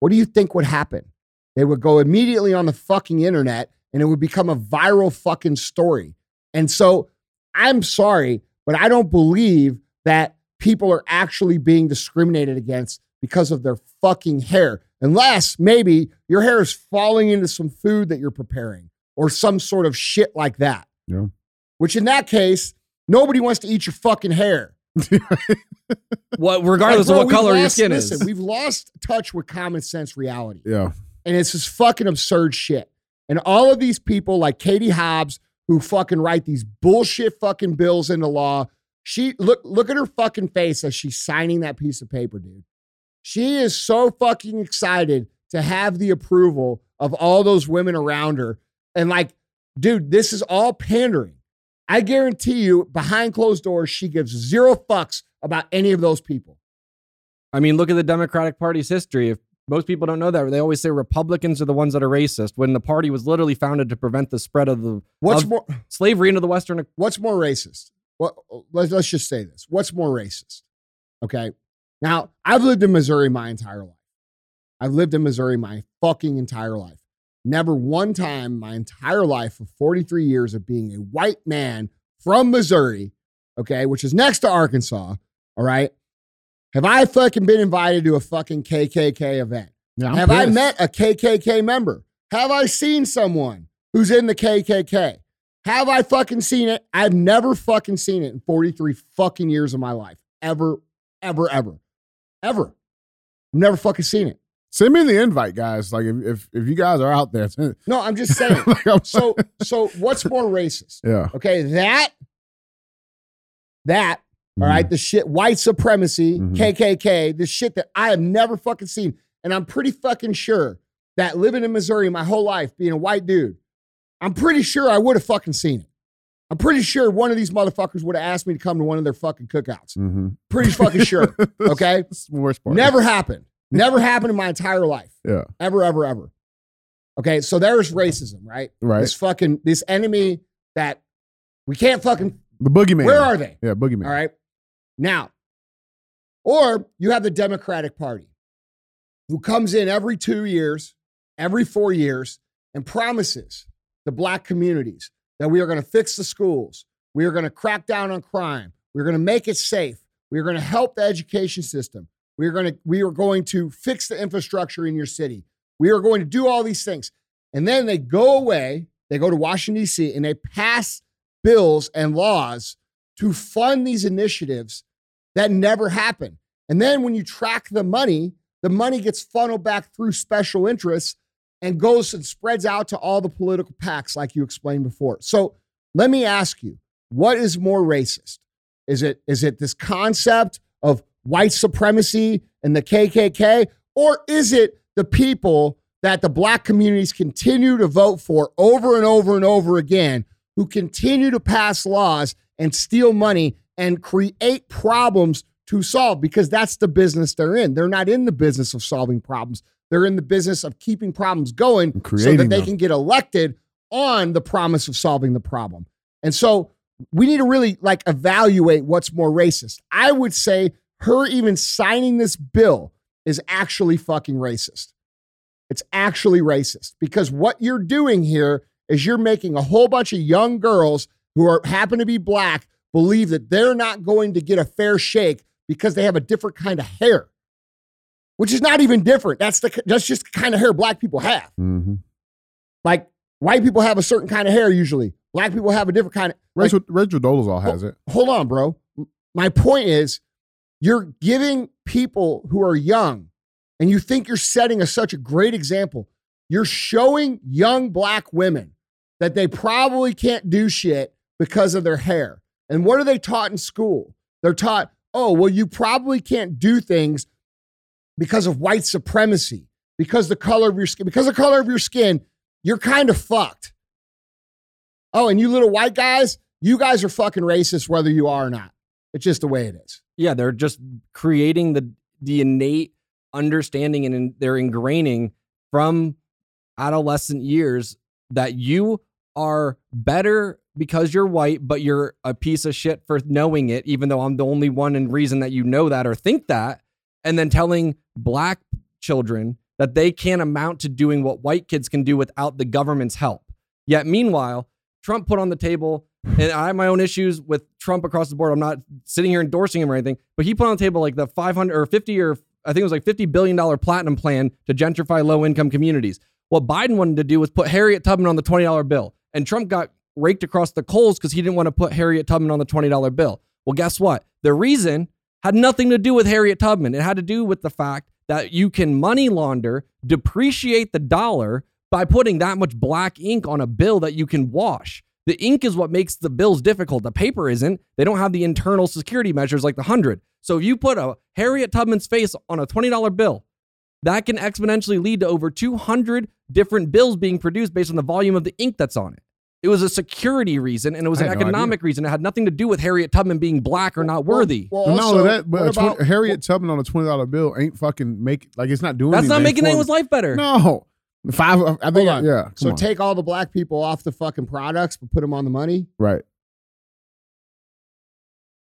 What do you think would happen? They would go immediately on the fucking internet and it would become a viral fucking story. And so I'm sorry, but I don't believe that people are actually being discriminated against because of their fucking hair. unless maybe your hair is falling into some food that you're preparing or some sort of shit like that. Yeah. Which in that case, nobody wants to eat your fucking hair. (laughs) What, regardless Like, bro, of what color your lost- skin listen, is. We've lost touch with common sense reality. Yeah. And it's this fucking absurd shit. And all of these people like Katie Hobbs who fucking write these bullshit fucking bills into law. She look look at her fucking face as she's signing that piece of paper, dude. She is so fucking excited to have the approval of all those women around her. And like, dude, this is all pandering. I guarantee you, behind closed doors, she gives zero fucks about any of those people. I mean, look at the Democratic Party's history. If most people don't know that, they always say Republicans are the ones that are racist when the party was literally founded to prevent the spread of the What's of more slavery into the Western. what's more racist? What let's, let's just say this. What's more racist? Okay. Now, I've lived in Missouri my entire life. I've lived in Missouri my fucking entire life. Never one time my entire life of 43 years of being a white man from Missouri, okay, which is next to Arkansas, all right? Have I fucking been invited to a fucking KKK event? Yeah. Have I met a KKK member? Have I seen someone who's in the KKK? Have I fucking seen it? I've never fucking seen it in 43 fucking years of my life. Ever, ever, ever, ever. I've never fucking seen it. Send me the invite, guys. Like if if, if you guys are out there, (laughs) No, I'm just saying. (laughs) like, I'm- so, so what's more racist? yeah. Okay, that, that, all right, the shit, white supremacy, Mhm. KKK, the shit that I have never fucking seen. And I'm pretty fucking sure that living in Missouri my whole life, being a white dude, I'm pretty sure I would have fucking seen it. I'm pretty sure one of these motherfuckers would have asked me to come to one of their fucking cookouts. Mm-hmm. Pretty fucking (laughs) sure. Okay. That's the worst part. Never happened. Never happened in my entire life. Yeah. Ever, ever, ever. Okay. So there's racism, right? Right. This fucking, this enemy that we can't fucking, The boogeyman. where are they? Yeah, boogeyman. All right. Now, or you have the Democratic Party who comes in every two years, every four years, and promises the black communities that we are going to fix the schools. We are going to crack down on crime. We're going to make it safe. We're going to help the education system. We are going to we are going to fix the infrastructure in your city. We are going to do all these things. And then they go away, they go to Washington D.C. and they pass bills and laws to fund these initiatives that never happen. And then when you track the money, the money gets funneled back through special interests and goes and spreads out to all the political PACs, like you explained before. So let me ask you, what is more racist? Is it is it this concept of white supremacy and the KKK, or is it the people that the black communities continue to vote for over and over and over again, who continue to pass laws and steal money and create problems to solve? Because that's the business they're in. They're not in the business of solving problems. They're in the business of keeping problems going so that they them. can get elected on the promise of solving the problem. And so we need to really like evaluate what's more racist. I would say her even signing this bill is actually fucking racist. It's actually racist because what you're doing here is you're making a whole bunch of young girls who are happen to be black believe that they're not going to get a fair shake because they have a different kind of hair. Which is not even different. That's the that's just the kind of hair black people have. Mm-hmm. Like white people have a certain kind of hair usually. Black people have a different kind of like, Rachel Rachel Dolezal has it. hold on, bro. My point is, you're giving people who are young, and you think you're setting a, such a great example. You're showing young black women that they probably can't do shit because of their hair. And what are they taught in school? They're taught, oh, well, you probably can't do things because of white supremacy, because the color of your skin, because the color of your skin, you're kind of fucked. Oh, and you little white guys, you guys are fucking racist whether you are or not. It's just the way it is. Yeah, they're just creating the the innate understanding and in, they're ingraining from adolescent years that you are better because you're white, but you're a piece of shit for knowing it, even though I'm the only one and reason that you know that or think that. And then telling black children that they can't amount to doing what white kids can do without the government's help. Yet, meanwhile, Trump put on the table, and I have my own issues with Trump across the board. I'm not sitting here endorsing him or anything, but he put on the table like the 500 or 50 or I think it was like $50 billion platinum plan to gentrify low income communities. What Biden wanted to do was put Harriet Tubman on the $20 bill. And Trump got raked across the coals because he didn't want to put Harriet Tubman on the $20 bill. Well, guess what? The reason had nothing to do with Harriet Tubman. It had to do with the fact that you can money launder, depreciate the dollar by putting that much black ink on a bill that you can wash. The ink is what makes the bills difficult. The paper isn't. They don't have the internal security measures like the 100. So if you put a Harriet Tubman's face on a $20 bill, that can exponentially lead to over 200 different bills being produced based on the volume of the ink that's on it. It was a security reason and it was an had no economic reason. It had nothing to do with Harriet Tubman being black or not worthy. Well, Well, not also, only that, but what a twen- about- Harriet Tubman on a twenty dollar bill ain't fucking make like it's not doing. that's not making anyone's life better. No, five. I think. Hold on. Yeah. So on. take all the black people off the fucking products, but put them on the money. right.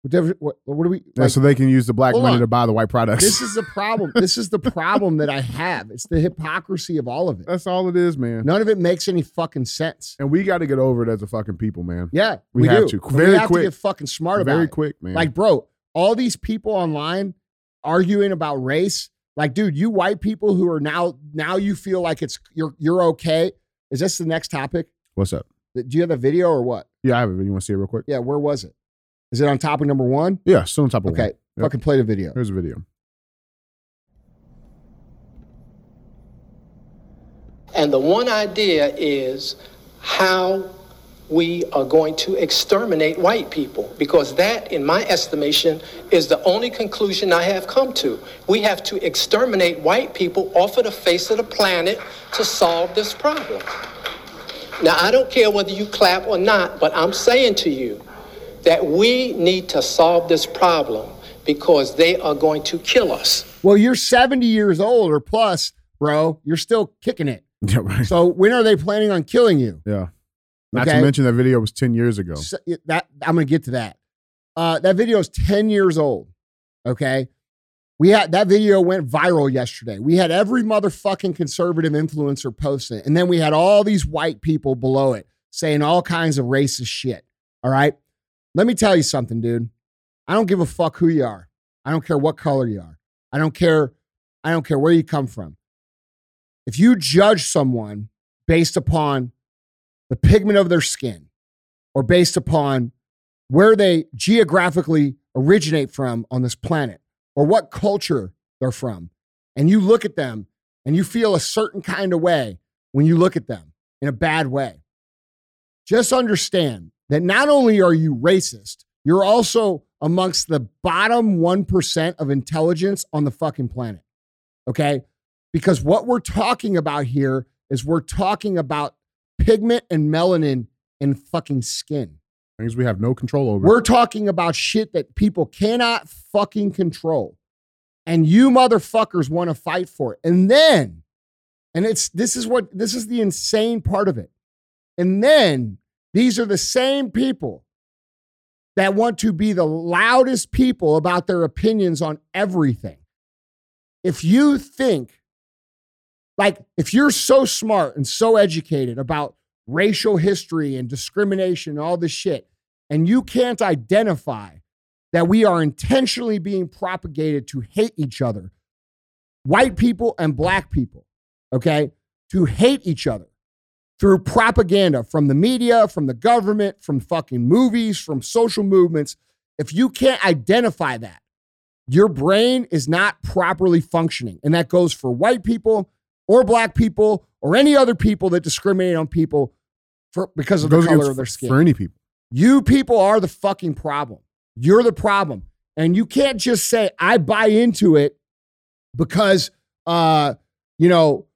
Whatever. What, what do we? Yeah, so they can use the black money on. to buy the white products. this is the problem. This is the (laughs) problem that I have. It's the hypocrisy of all of it. That's all it is, man. None of it makes any fucking sense. And we got to get over it as a fucking people, man. Yeah, We we, have do. to. Very we have quick. to get fucking smart about Very it. quick, man. Like, bro, all these people online arguing about race. Like, dude, you white people who are now now you feel like it's you're you're okay. Is this the next topic? what's up? Do you have a video or what? Yeah, I have it. You want to see it real quick? Yeah, where was it? Is it on top of number one? Yeah, still on top of Okay, one. Yep. fucking play the video. Here's a video. And the one idea is how we are going to exterminate white people, because that, in my estimation, is the only conclusion I have come to. We have to exterminate white people off of the face of the planet to solve this problem. Now, I don't care whether you clap or not, but I'm saying to you that we need to solve this problem because they are going to kill us. Well, you're 70 years old or plus, bro. You're still kicking it. (laughs) Yeah, right. So when are they planning on killing you? Yeah. Not Okay. to mention that video was 10 years ago. So- that I'm gonna get to that. Uh, that video is 10 years old. Okay. We had that video went viral yesterday. We had every motherfucking conservative influencer posting it. And then we had all these white people below it saying all kinds of racist shit. All right. Let me tell you something, dude. I don't give a fuck who you are. I don't care what color you are. I don't care. I don't care where you come from. If you judge someone based upon the pigment of their skin or based upon where they geographically originate from on this planet or what culture they're from, and you look at them and you feel a certain kind of way when you look at them in a bad way, just understand that not only are you racist, you're also amongst the bottom 1% of intelligence on the fucking planet. Okay? Because what we're talking about here is we're talking about pigment and melanin in fucking skin. Things we have no control over. We're talking about shit that people cannot fucking control. And you motherfuckers want to fight for it. And then, and it's this is what this is the insane part of it. And then these are the same people that want to be the loudest people about their opinions on everything. If you think, like, if you're so smart and so educated about racial history and discrimination and all this shit, and you can't identify that we are intentionally being propagated to hate each other, white people and black people, okay, to hate each other through propaganda from the media, from the government, from fucking movies, from social movements. If you can't identify that, your brain is not properly functioning. And that goes for white people or black people or any other people that discriminate on people for, because of the color of their skin. For any people. You people are the fucking problem. You're the problem. And you can't just say, I buy into it because, uh, you know,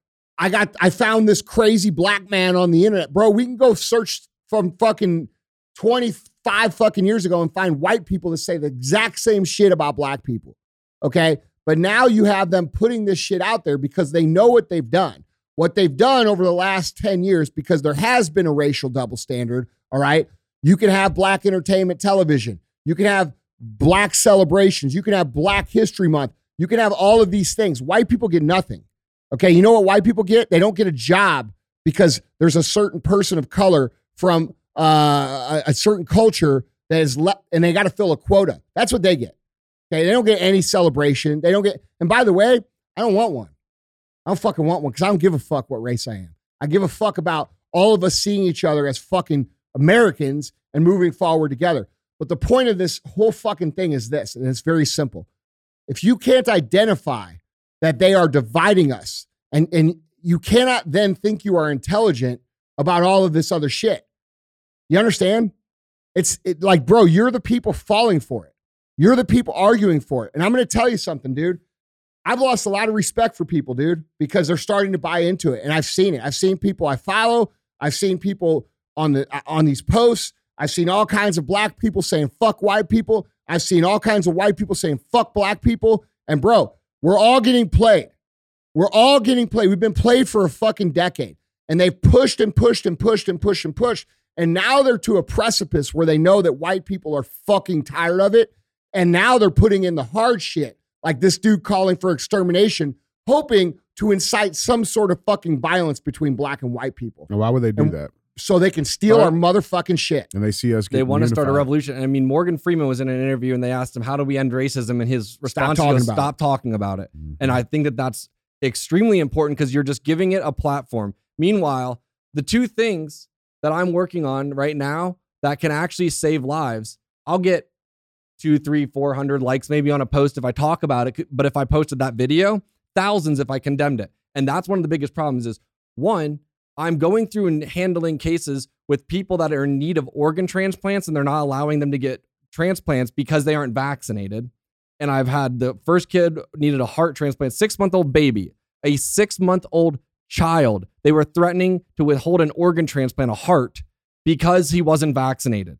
I got, I found this crazy black man on the internet. Bro, we can go search from fucking 25 fucking years ago and find white people that say the exact same shit about black people. Okay. But now you have them putting this shit out there because they know what they've done. What they've done over the last 10 years, because there has been a racial double standard. All right. You can have black entertainment television. You can have black celebrations. You can have Black History Month. You can have all of these things. White people get nothing. Okay. You know what white people get? They don't get a job because there's a certain person of color from uh, a, a certain culture that is left and they got to fill a quota. That's what they get. Okay, they don't get any celebration. They don't get. And by the way, I don't want one. I don't fucking want one because I don't give a fuck what race I am. I give a fuck about all of us seeing each other as fucking Americans and moving forward together. But the point of this whole fucking thing is this, and it's very simple. If you can't identify that they are dividing us, and, and you cannot then think you are intelligent about all of this other shit. You understand? It's it, like, bro, you're the people falling for it. You're the people arguing for it. And I'm going to tell you something, dude. I've lost a lot of respect for people, dude, because they're starting to buy into it. And I've seen it. I've seen people I follow. I've seen people on the uh, on these posts. I've seen all kinds of black people saying fuck white people. I've seen all kinds of white people saying fuck black people. And bro, we're all getting played. We're all getting played. We've been played for a fucking decade. And they've pushed and pushed and pushed and pushed and pushed. And now they're to a precipice where they know that white people are fucking tired of it. And now they're putting in the hard shit, like this dude calling for extermination, hoping to incite some sort of fucking violence between black and white people And why would they do And- that? So they can steal Right. our motherfucking shit. And they see us. they get want to start a revolution. And I mean, Morgan Freeman was in an interview and they asked him, "How do we end racism?" And his response talking was, about "Stop talking about it." Mhm. And I think that that's extremely important because you're just giving it a platform. Meanwhile, the two things that I'm working on right now that can actually save lives, I'll get two, three, four hundred likes maybe on a post if I talk about it. But if I posted that video, thousands if I condemned it. And that's one of the biggest problems is one, I'm going through and handling cases with people that are in need of organ transplants and they're not allowing them to get transplants because they aren't vaccinated. And I've had the first kid needed a heart transplant, six month old baby, a six month old child. They were threatening to withhold an organ transplant, a heart, because he wasn't vaccinated.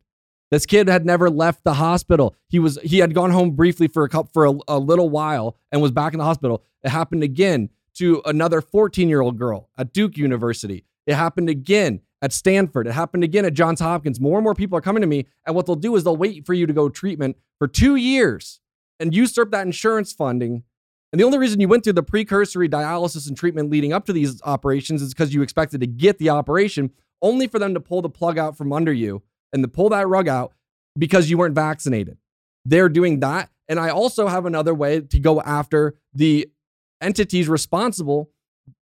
This kid had never left the hospital. He was he had gone home briefly for a cup for a, a little while and was back in the hospital. It happened again to another 14 year old girl at Duke University. It happened again at Stanford. It happened again at Johns Hopkins. More and more people are coming to me, and what they'll do is they'll wait for you to go treatment for two years and usurp that insurance funding. And the only reason you went through the precursory dialysis and treatment leading up to these operations is because you expected to get the operation, only for them to pull the plug out from under you and to pull that rug out because you weren't vaccinated. They're doing that. And I also have another way to go after the entities responsible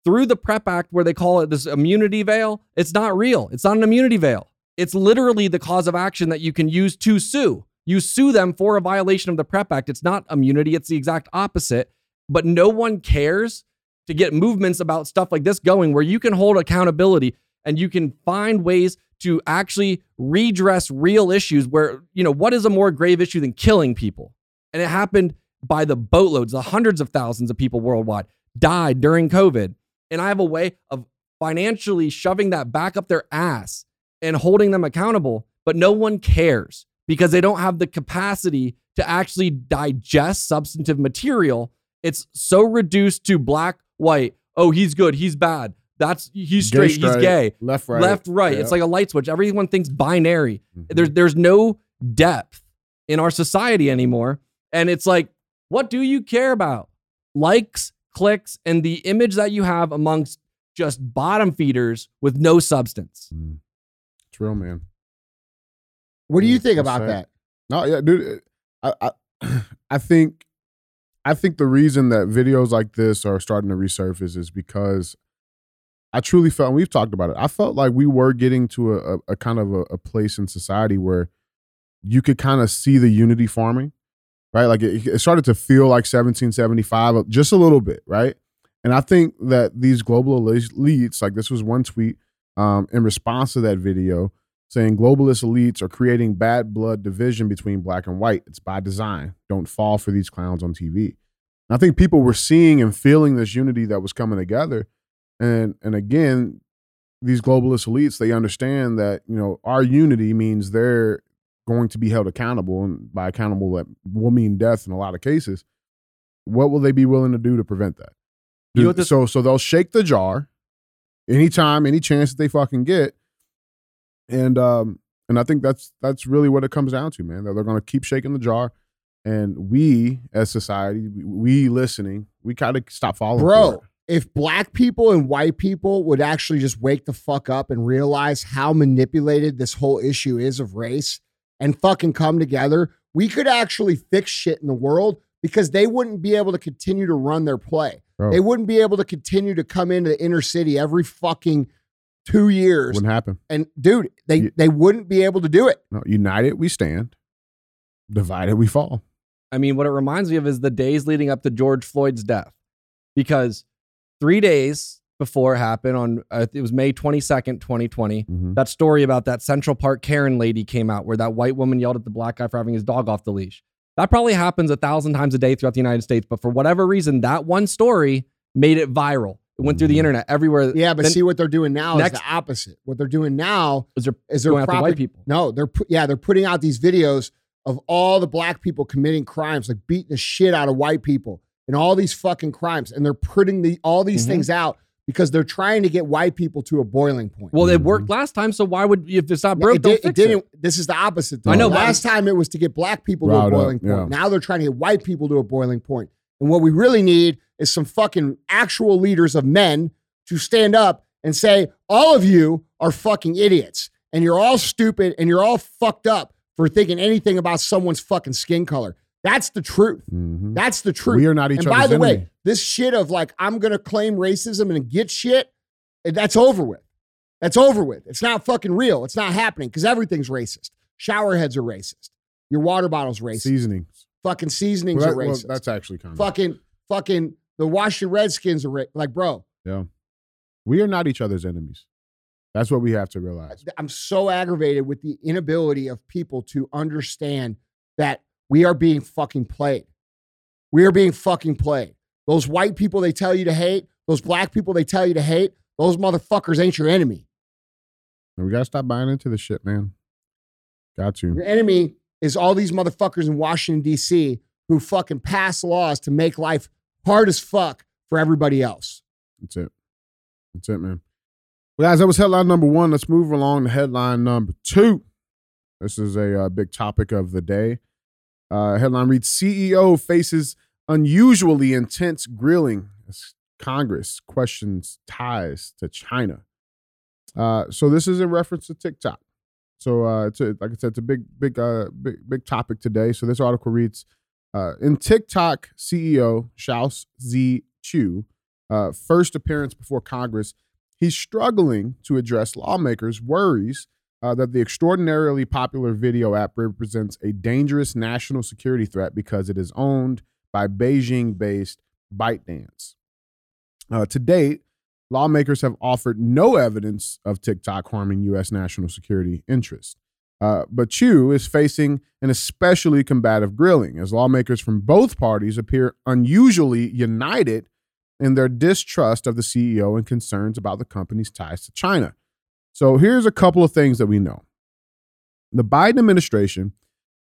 through the PREP Act, where they call it this immunity veil. It's not real. It's not an immunity veil. It's literally the cause of action that you can use to sue. You sue them for a violation of the PREP Act. It's not immunity, it's the exact opposite. But no one cares to get movements about stuff like this going where you can hold accountability and you can find ways to actually redress real issues where, you know, what is a more grave issue than killing people? And it happened by the boatloads, the hundreds of thousands of people worldwide died during COVID. And I have a way of financially shoving that back up their ass and holding them accountable, but no one cares because they don't have the capacity to actually digest substantive material. It's so reduced to black, white. Oh, he's good, he's bad. That's he's straight, he's gay. left, right, Mm-hmm. Left, right. Yeah. It's like a light switch. Everyone thinks binary. Mhm. There's there's no depth in our society anymore. And it's like, what do you care about? Likes, clicks, and the image that you have amongst just bottom feeders with no substance. Mhm. It's real, man. What do you Mm, think about that? No, yeah, dude. I, I, (clears throat) I think, I think the reason that videos like this are starting to resurface is because I truly felt, and we've talked about it. I felt like we were getting to a, a, a kind of a, a place in society where you could kind of see the unity forming, right? Like it, it started to feel like 1775, uh, just a little bit, right? And I think that these global elites, like this was one tweet um, in response to that video, saying globalist elites are creating bad blood division between black and white. It's by design. Don't fall for these clowns on TV. And I think people were seeing and feeling this unity that was coming together. And and again, these globalist elites, they understand that, you know, our unity means they're going to be held accountable. And by accountable that will mean death in a lot of cases. What will they be willing to do to prevent that? You know this- so so they'll shake the jar anytime, any chance that they fucking get and um and I think that's that's really what it comes down to, man. That they're going to keep shaking the jar, and we as society, we, we listening, we kind of stop following. Bro, if black people and white people would actually just wake the fuck up and realize how manipulated this whole issue is of race and fucking come together, we could actually fix shit in the world because they wouldn't be able to continue to run their play. Bro. They wouldn't be able to continue to come into the inner city every fucking two years. Wouldn't happen. And dude, they You- they wouldn't be able to do it. No, united we stand, divided we fall. I mean, what it reminds me of is the days leading up to George Floyd's death, because three days before it happened on uh, it was May twenty second, twenty twenty. Mhm. That story about that Central Park Karen lady came out, where that white woman yelled at the black guy for having his dog off the leash. That probably happens a thousand times a day throughout the United States, but for whatever reason, that one story made it viral. It went through the Mhm. internet everywhere. Yeah, but Then- see what they're doing now Next- is the opposite. What they're doing now is they're is they're going after white people. No, they're yeah, they're putting out these videos of all the black people committing crimes, like beating the shit out of white people and all these fucking crimes, and they're putting the all these Mhm. things out because they're trying to get white people to a boiling point. Well, it worked mm-hmm. last time, so why would if it's not No, broke, it, don't did, it fix didn't. This is the opposite. Though. I know, but- Last time it was to get black people to Riled a up, boiling point. yeah. Now they're trying to get white people to a boiling point. And what we really need is some fucking actual leaders of men to stand up and say, all of you are fucking idiots and you're all stupid and you're all fucked up for thinking anything about someone's fucking skin color. That's the truth. Mhm. That's the truth. We are not each and other's by the enemy. way, this shit of like, I'm going to claim racism and get shit, eh, that's over with. That's over with. It's not fucking real. It's not happening because everything's racist. Shower heads are racist. Your water bottle's racist. seasonings. fucking seasonings Well, are that- well, racist. that's actually kind of fucking, fucking, the Washington Redskins are ra- like, bro, Yeah, We are not each other's enemies. That's what we have to realize. I'm so aggravated with the inability of people to understand that we are being fucking played. We are being fucking played. Those white people they tell you to hate, those black people they tell you to hate, those motherfuckers ain't your enemy. We gotta stop buying into this shit, man. Got to. Your enemy is all these motherfuckers in Washington, D.C. who fucking pass laws to make life hard as fuck for everybody else. That's it. That's it, man. Well, guys, that was headline number one. Let's move along to headline number two. This is a uh, big topic of the day. Uh, headline reads CEO faces unusually intense grilling as Congress questions ties to China. Uh, so this is in reference to TikTok. So uh, it's a, like I said, it's a big, big, uh, big, big topic today. So this article reads: uh, In TikTok CEO Shou Zi Chew uh, first appearance before Congress, he's struggling to address lawmakers' worries uh, that the extraordinarily popular video app represents a dangerous national security threat because it is owned by Beijing based ByteDance. Uh, to date, lawmakers have offered no evidence of TikTok harming U.S. national security interests. Uh, but Chew is facing an especially combative grilling as lawmakers from both parties appear unusually united in their distrust of the CEO and concerns about the company's ties to China. So here's a couple of things that we know. The Biden administration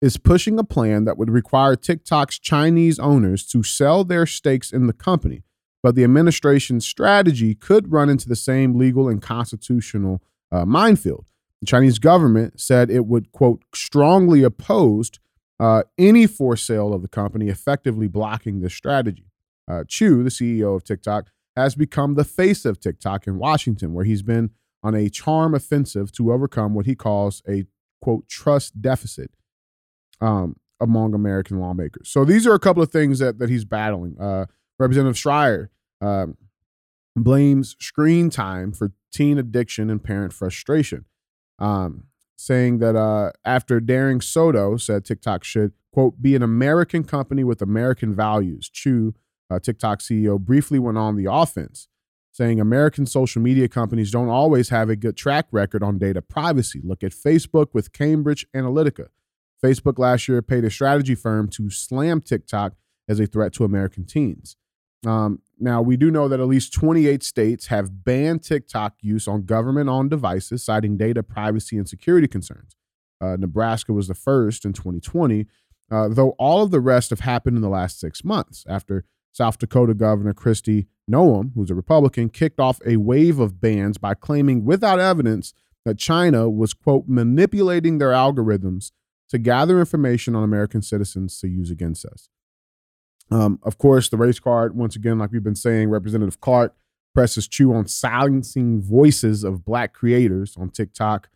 is pushing a plan that would require TikTok's Chinese owners to sell their stakes in the company, but the administration's strategy could run into the same legal and constitutional uh, minefield. The Chinese government said it would, quote, strongly opposed uh, any for sale of the company, effectively blocking this strategy. Uh, Chew, the CEO of TikTok, has become the face of TikTok in Washington, where he's been on a charm offensive to overcome what he calls a quote trust deficit um, among American lawmakers. So these are a couple of things that that he's battling. Uh, Representative Schrier um, blames screen time for teen addiction and parent frustration, um, saying that uh, after Darren Soto said TikTok should quote be an American company with American values. Chew uh, TikTok CEO, briefly went on the offense, saying American social media companies don't always have a good track record on data privacy. Look at Facebook with Cambridge Analytica. Facebook last year paid a strategy firm to slam TikTok as a threat to American teens. Um, now, we do know that at least 28 states have banned TikTok use on government owned devices, citing data privacy and security concerns. Uh, Nebraska was the first in 2020, uh, though all of the rest have happened in the last six months after South Dakota Governor Kristi Noem, who's a Republican, kicked off a wave of bans by claiming without evidence that China was, quote, manipulating their algorithms to gather information on American citizens to use against us. Um, of course, the race card, once again, like we've been saying, Representative Clarke presses Chew on silencing voices of black creators on TikTok.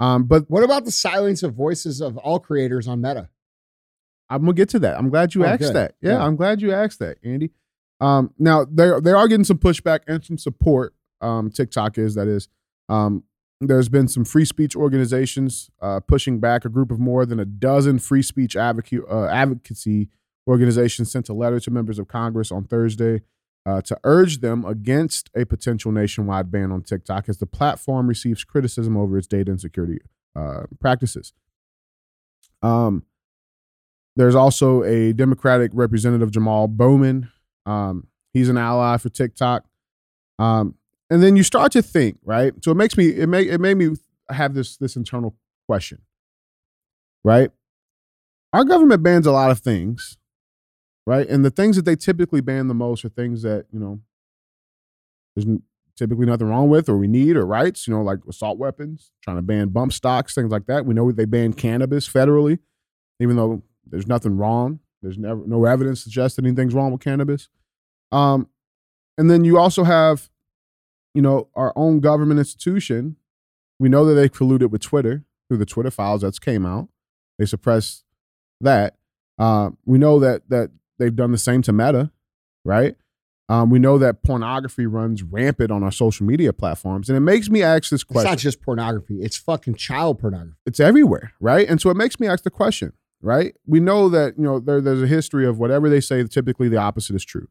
Um, but What about the silence of voices of all creators on Meta? I'm gonna get to that. I'm glad you Oh, asked good. that. Yeah, Yeah. I'm glad you asked that, Andy. Um, now they they are getting some pushback and some support. Um, TikTok is that is. Um, there's been some free speech organizations uh, pushing back. A group of more than a dozen free speech advocate, uh, advocacy organizations sent a letter to members of Congress on Thursday uh, to urge them against a potential nationwide ban on TikTok as the platform receives criticism over its data and security uh, practices. Um, there's also a Democratic representative, Jamal Bowman. Um, he's an ally for TikTok. Um, and then you start to think, right? So it makes me it make it made me have this this internal question, right? Our government bans a lot of things, right? And the things that they typically ban the most are things that you know there's typically nothing wrong with, or we need, or rights. You know, like assault weapons, trying to ban bump stocks, things like that. We know they ban cannabis federally, even though there's nothing wrong. There's never no evidence suggests anything's wrong with cannabis. Um, and then you also have, you know, our own government institution. We know that they colluded with Twitter through the Twitter files that's came out. They suppressed that. Uh, we know that that they've done the same to Meta, right? Um, we know that pornography runs rampant on our social media platforms, and it makes me ask this question. It's not just pornography; it's fucking child pornography. it's everywhere, right? And so it makes me ask the question, right? We know that you know there, there's a history of whatever they say, typically the opposite is true.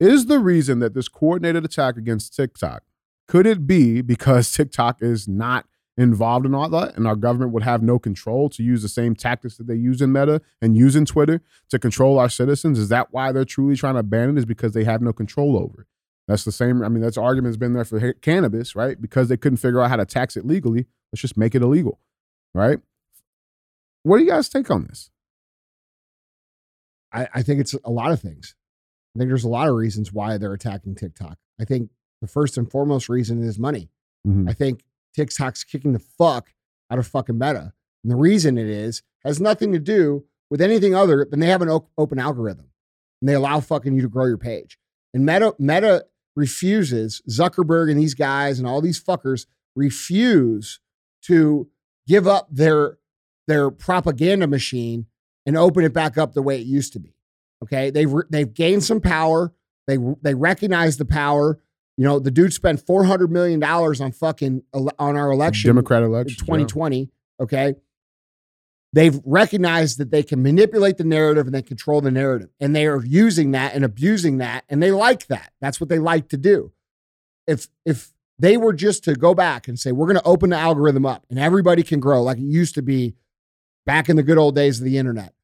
Is the reason that this coordinated attack against TikTok could it be because (laughs) TikTok is not involved in all that, and our government would have no control to use the same tactics that they use in Meta and use in Twitter to control our citizens? Is that why they're truly trying to ban it? Is because they have no control over it? That's the same. I mean, that's argument's been there for cannabis, right? Because they couldn't figure out how to tax it legally. Let's just make it illegal, right? What do you guys take on this? I, I think it's a lot of things. I think there's a lot of reasons why they're attacking TikTok. I think the first and foremost reason is money. Mhm. I think TikTok's kicking the fuck out of fucking Meta. And the reason it is has nothing to do with anything other than they have an open algorithm and they allow fucking you to grow your page. And Meta Meta refuses Zuckerberg and these guys and all these fuckers refuse to give up their their propaganda machine and open it back up the way it used to be. Okay, they've re- they've gained some power. They they recognize the power. You know, the dude spent four hundred million dollars on fucking on our election Democrat election. 2020. Okay, they've recognized that they can manipulate the narrative and they control the narrative, and they are using that and abusing that, and they like that. That's what they like to do. If if they were just to go back and say we're going to open the algorithm up and everybody can grow like it used to be back in the good old days of the internet,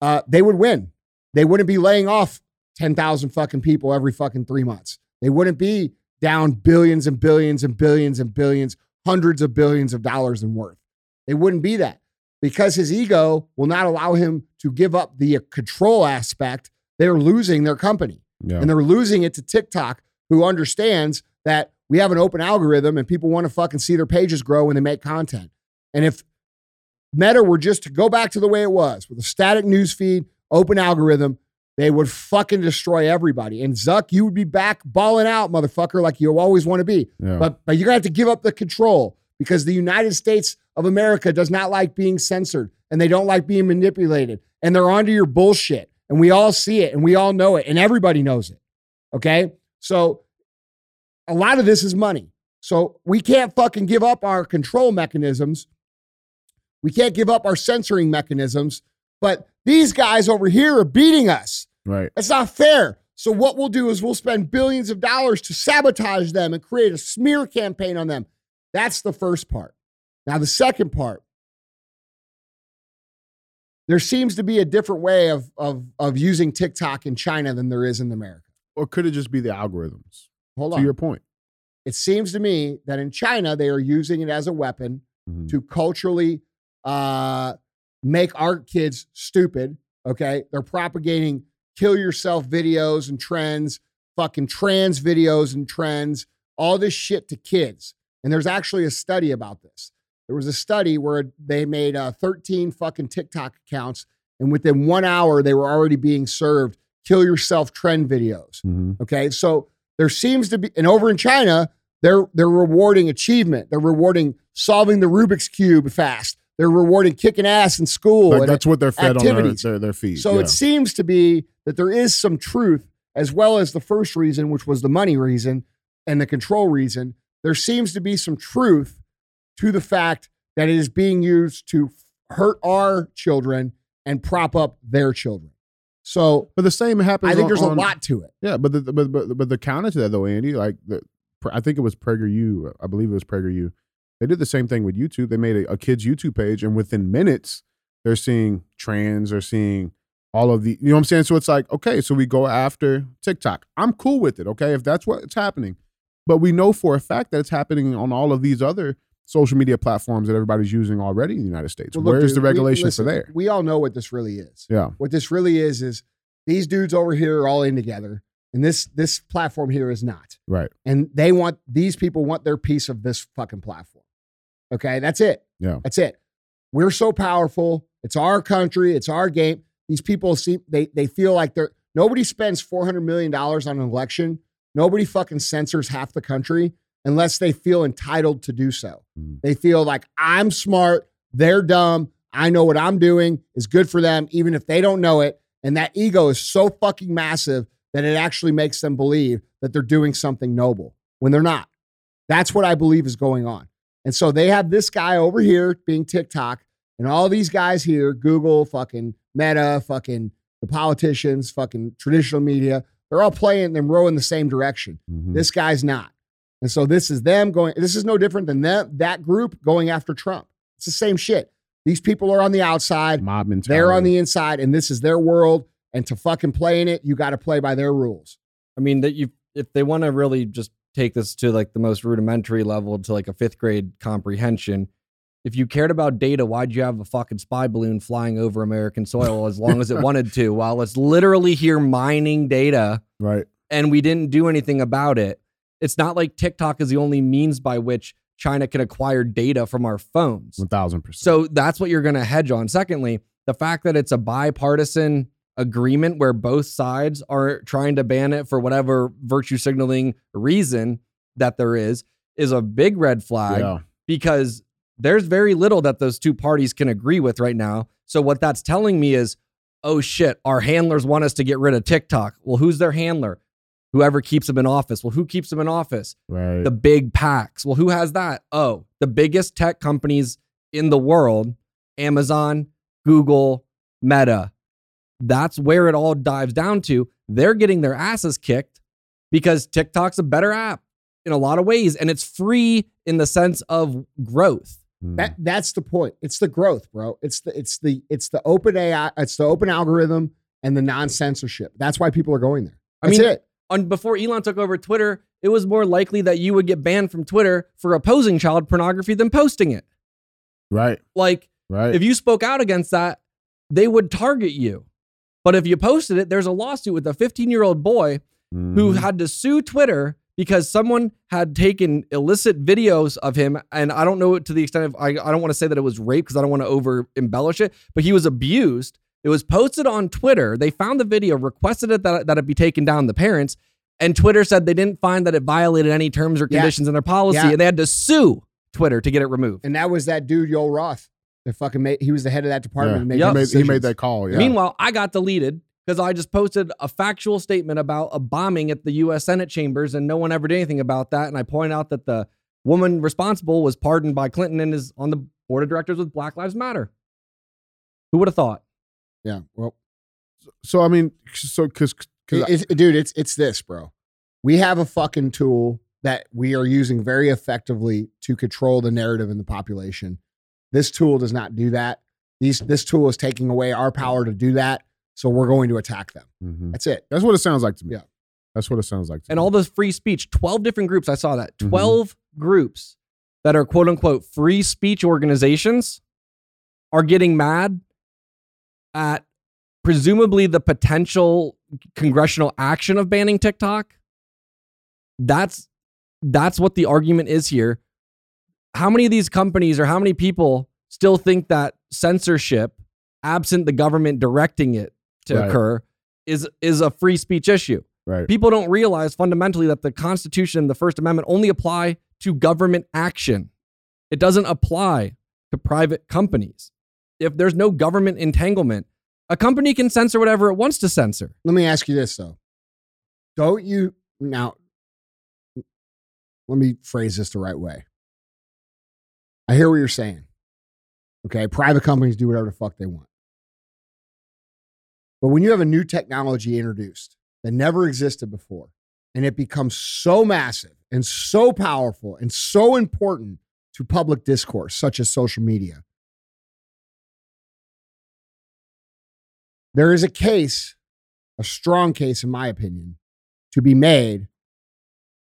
uh, they would win. They wouldn't be laying off 10,000 fucking people every fucking three months. They wouldn't be down billions and billions and billions and billions, hundreds of billions of dollars in worth. They wouldn't be that because his ego will not allow him to give up the control aspect. They're losing their company Yeah. and they're losing it to TikTok, who understands that we have an open algorithm and people want to fucking see their pages grow when they make content. And if Meta were just to go back to the way it was with a static news feed, open algorithm, they would fucking destroy everybody. And Zuck, you would be back balling out, motherfucker, like you always want to be. yeah. But but you're gonna have to give up the control because the United States of America does not like being censored and they don't like being manipulated. And they're onto your bullshit. And we all see it and we all know it and everybody knows it. Okay. So a lot of this is money. So we can't fucking give up our control mechanisms. We can't give up our censoring mechanisms. But these guys over here are beating us. right. That's not fair. So what we'll do is we'll spend billions of dollars to sabotage them and create a smear campaign on them. That's the first part. Now the second part. There seems to be a different way of of of using TikTok in China than there is in America. Or could it just be the algorithms? Hold To on. To your point. it seems to me that in China they are using it as a weapon Mhm. to culturally uh, make our kids stupid. Okay. They're propagating kill yourself videos and trends, fucking trans videos and trends, all this shit to kids. And there's actually a study about this. There was a study where they made uh, 13 fucking TikTok accounts, and within one hour, they were already being served kill yourself trend videos. Mhm. Okay, so there seems to be, and over in China, they're they're rewarding achievement. They're rewarding solving the Rubik's cube fast. They're rewarding kicking ass in school. Like and that's what they're fed activities. on their, their, their feed. so yeah. it seems to be that there is some truth, as well as the first reason, which was the money reason and the control reason. There seems to be some truth to the fact that it is being used to hurt our children and prop up their children. So but the same happens. I think on- there's a on- lot to it. Yeah, but the but but, but the counter to that though, Andy, like the I think it was PragerU. I believe it was PragerU. They did the same thing with YouTube. They made a, a kids YouTube page, and within minutes, they're seeing trans, they're seeing all of the. You know what I'm saying? So it's like, okay, so we go after TikTok. I'm cool with it. Okay, if that's what's happening, but we know for a fact that it's happening on all of these other social media platforms that everybody's using already in the United States. Well, look, Where's dude, the regulation we, listen, for there? We all know what this really is. Yeah, What this really is is these dudes over here are all in together, and this this platform here is not. right. And they want these people want their piece of this fucking platform. Okay, that's it. Yeah. That's it. We're so powerful. It's our country. It's our game. These people see they they feel like they're nobody spends four hundred million dollars on an election. Nobody fucking censors half the country unless they feel entitled to do so. Mhm. They feel like I'm smart, they're dumb. I know what I'm doing is good for them, even if they don't know it. And that ego is so fucking massive that it actually makes them believe that they're doing something noble when they're not. That's what I believe is going on. And so they have this guy over here being TikTok, and all these guys here, Google, fucking Meta, fucking the politicians, fucking traditional media, they're all playing and rowing the same direction. Mhm. This guy's not. And so this is them going, this is no different than them, that group going after Trump. It's the same shit. These people are on the outside, Mob mentality. they're on the inside, and this is their world. And to fucking play in it, you got to play by their rules. I mean that you if they want to really just take this to like the most rudimentary level to like a fifth grade comprehension. If you cared about data, why'd you have a fucking spy balloon flying over American soil as long as it (laughs) wanted to while it's literally here mining data right. and we didn't do anything about it? It's not like TikTok is the only means by which China can acquire data from our phones. One thousand percent. So that's what you're going to hedge on. Secondly, the fact that it's a bipartisan agreement where both sides are trying to ban it for whatever virtue signaling reason that there is is a big red flag yeah. because there's very little that those two parties can agree with right now. So what that's telling me is, oh shit, our handlers want us to get rid of TikTok. Well, who's their handler? Whoever keeps them in office. Well, who keeps them in office? Right. the big PACs. Well, who has that? Oh, the biggest tech companies in the world Amazon, Google, Meta. That's where it all dives down to. They're getting their asses kicked because TikTok's a better app in a lot of ways and it's free in the sense of growth. Mm. That that's the point. It's the growth, bro. It's the it's the it's the open AI, it's the open algorithm and the non-censorship. That's why people are going there. I That's mean, it. On before Elon took over Twitter, it was more likely that you would get banned from Twitter for opposing child pornography than posting it. right. Like Right. if you spoke out against that, they would target you. But if you posted it, there's a lawsuit with a 15 year old boy who Mhm. had to sue Twitter because someone had taken illicit videos of him. And I don't know to the extent of, I, I don't want to say that it was rape because I don't want to over embellish it, but he was abused. It was posted on Twitter. They found the video, requested it that, that it be taken down, the parents. And Twitter said they didn't find that it violated any terms or Yeah. conditions in their policy. Yeah. And they had to sue Twitter to get it removed. And that was that dude, Yoel Roth. The fucking made, he was the head of that department. Yeah. and made Yep. he, made, he made that call. Yeah. Meanwhile, I got deleted because I just posted a factual statement about a bombing at the U.S. Senate chambers, and no one ever did anything about that. And I point out that the woman responsible was pardoned by Clinton and is on the board of directors with Black Lives Matter. Who would have thought? Yeah. Well, so I mean, so because It- it- dude, it's it's this, bro. We have a fucking tool that we are using very effectively to control the narrative in the population. This tool does not do that. These this tool is taking away our power to do that. So we're going to attack them. Mhm. That's it. that's what it sounds like to me. Yeah. That's what it sounds like. To And me. all this free speech, 12 different groups, I saw that. Mhm. 12 groups that are quote unquote free speech organizations are getting mad at presumably the potential congressional action of banning TikTok. That's that's what the argument is here. How many of these companies or how many people still think that censorship, absent the government directing it to Right. occur, is is a free speech issue? right. People don't realize fundamentally that the Constitution and the First Amendment only apply to government action. It doesn't apply to private companies. If there's no government entanglement, a company can censor whatever it wants to censor. Let me ask you this though. Don't you now let me phrase this the right way. I hear what you're saying. Okay, private companies do whatever the fuck they want. But when you have a new technology introduced that never existed before, and it becomes so massive and so powerful and so important to public discourse, such as social media, there is a case, a strong case, in my opinion, to be made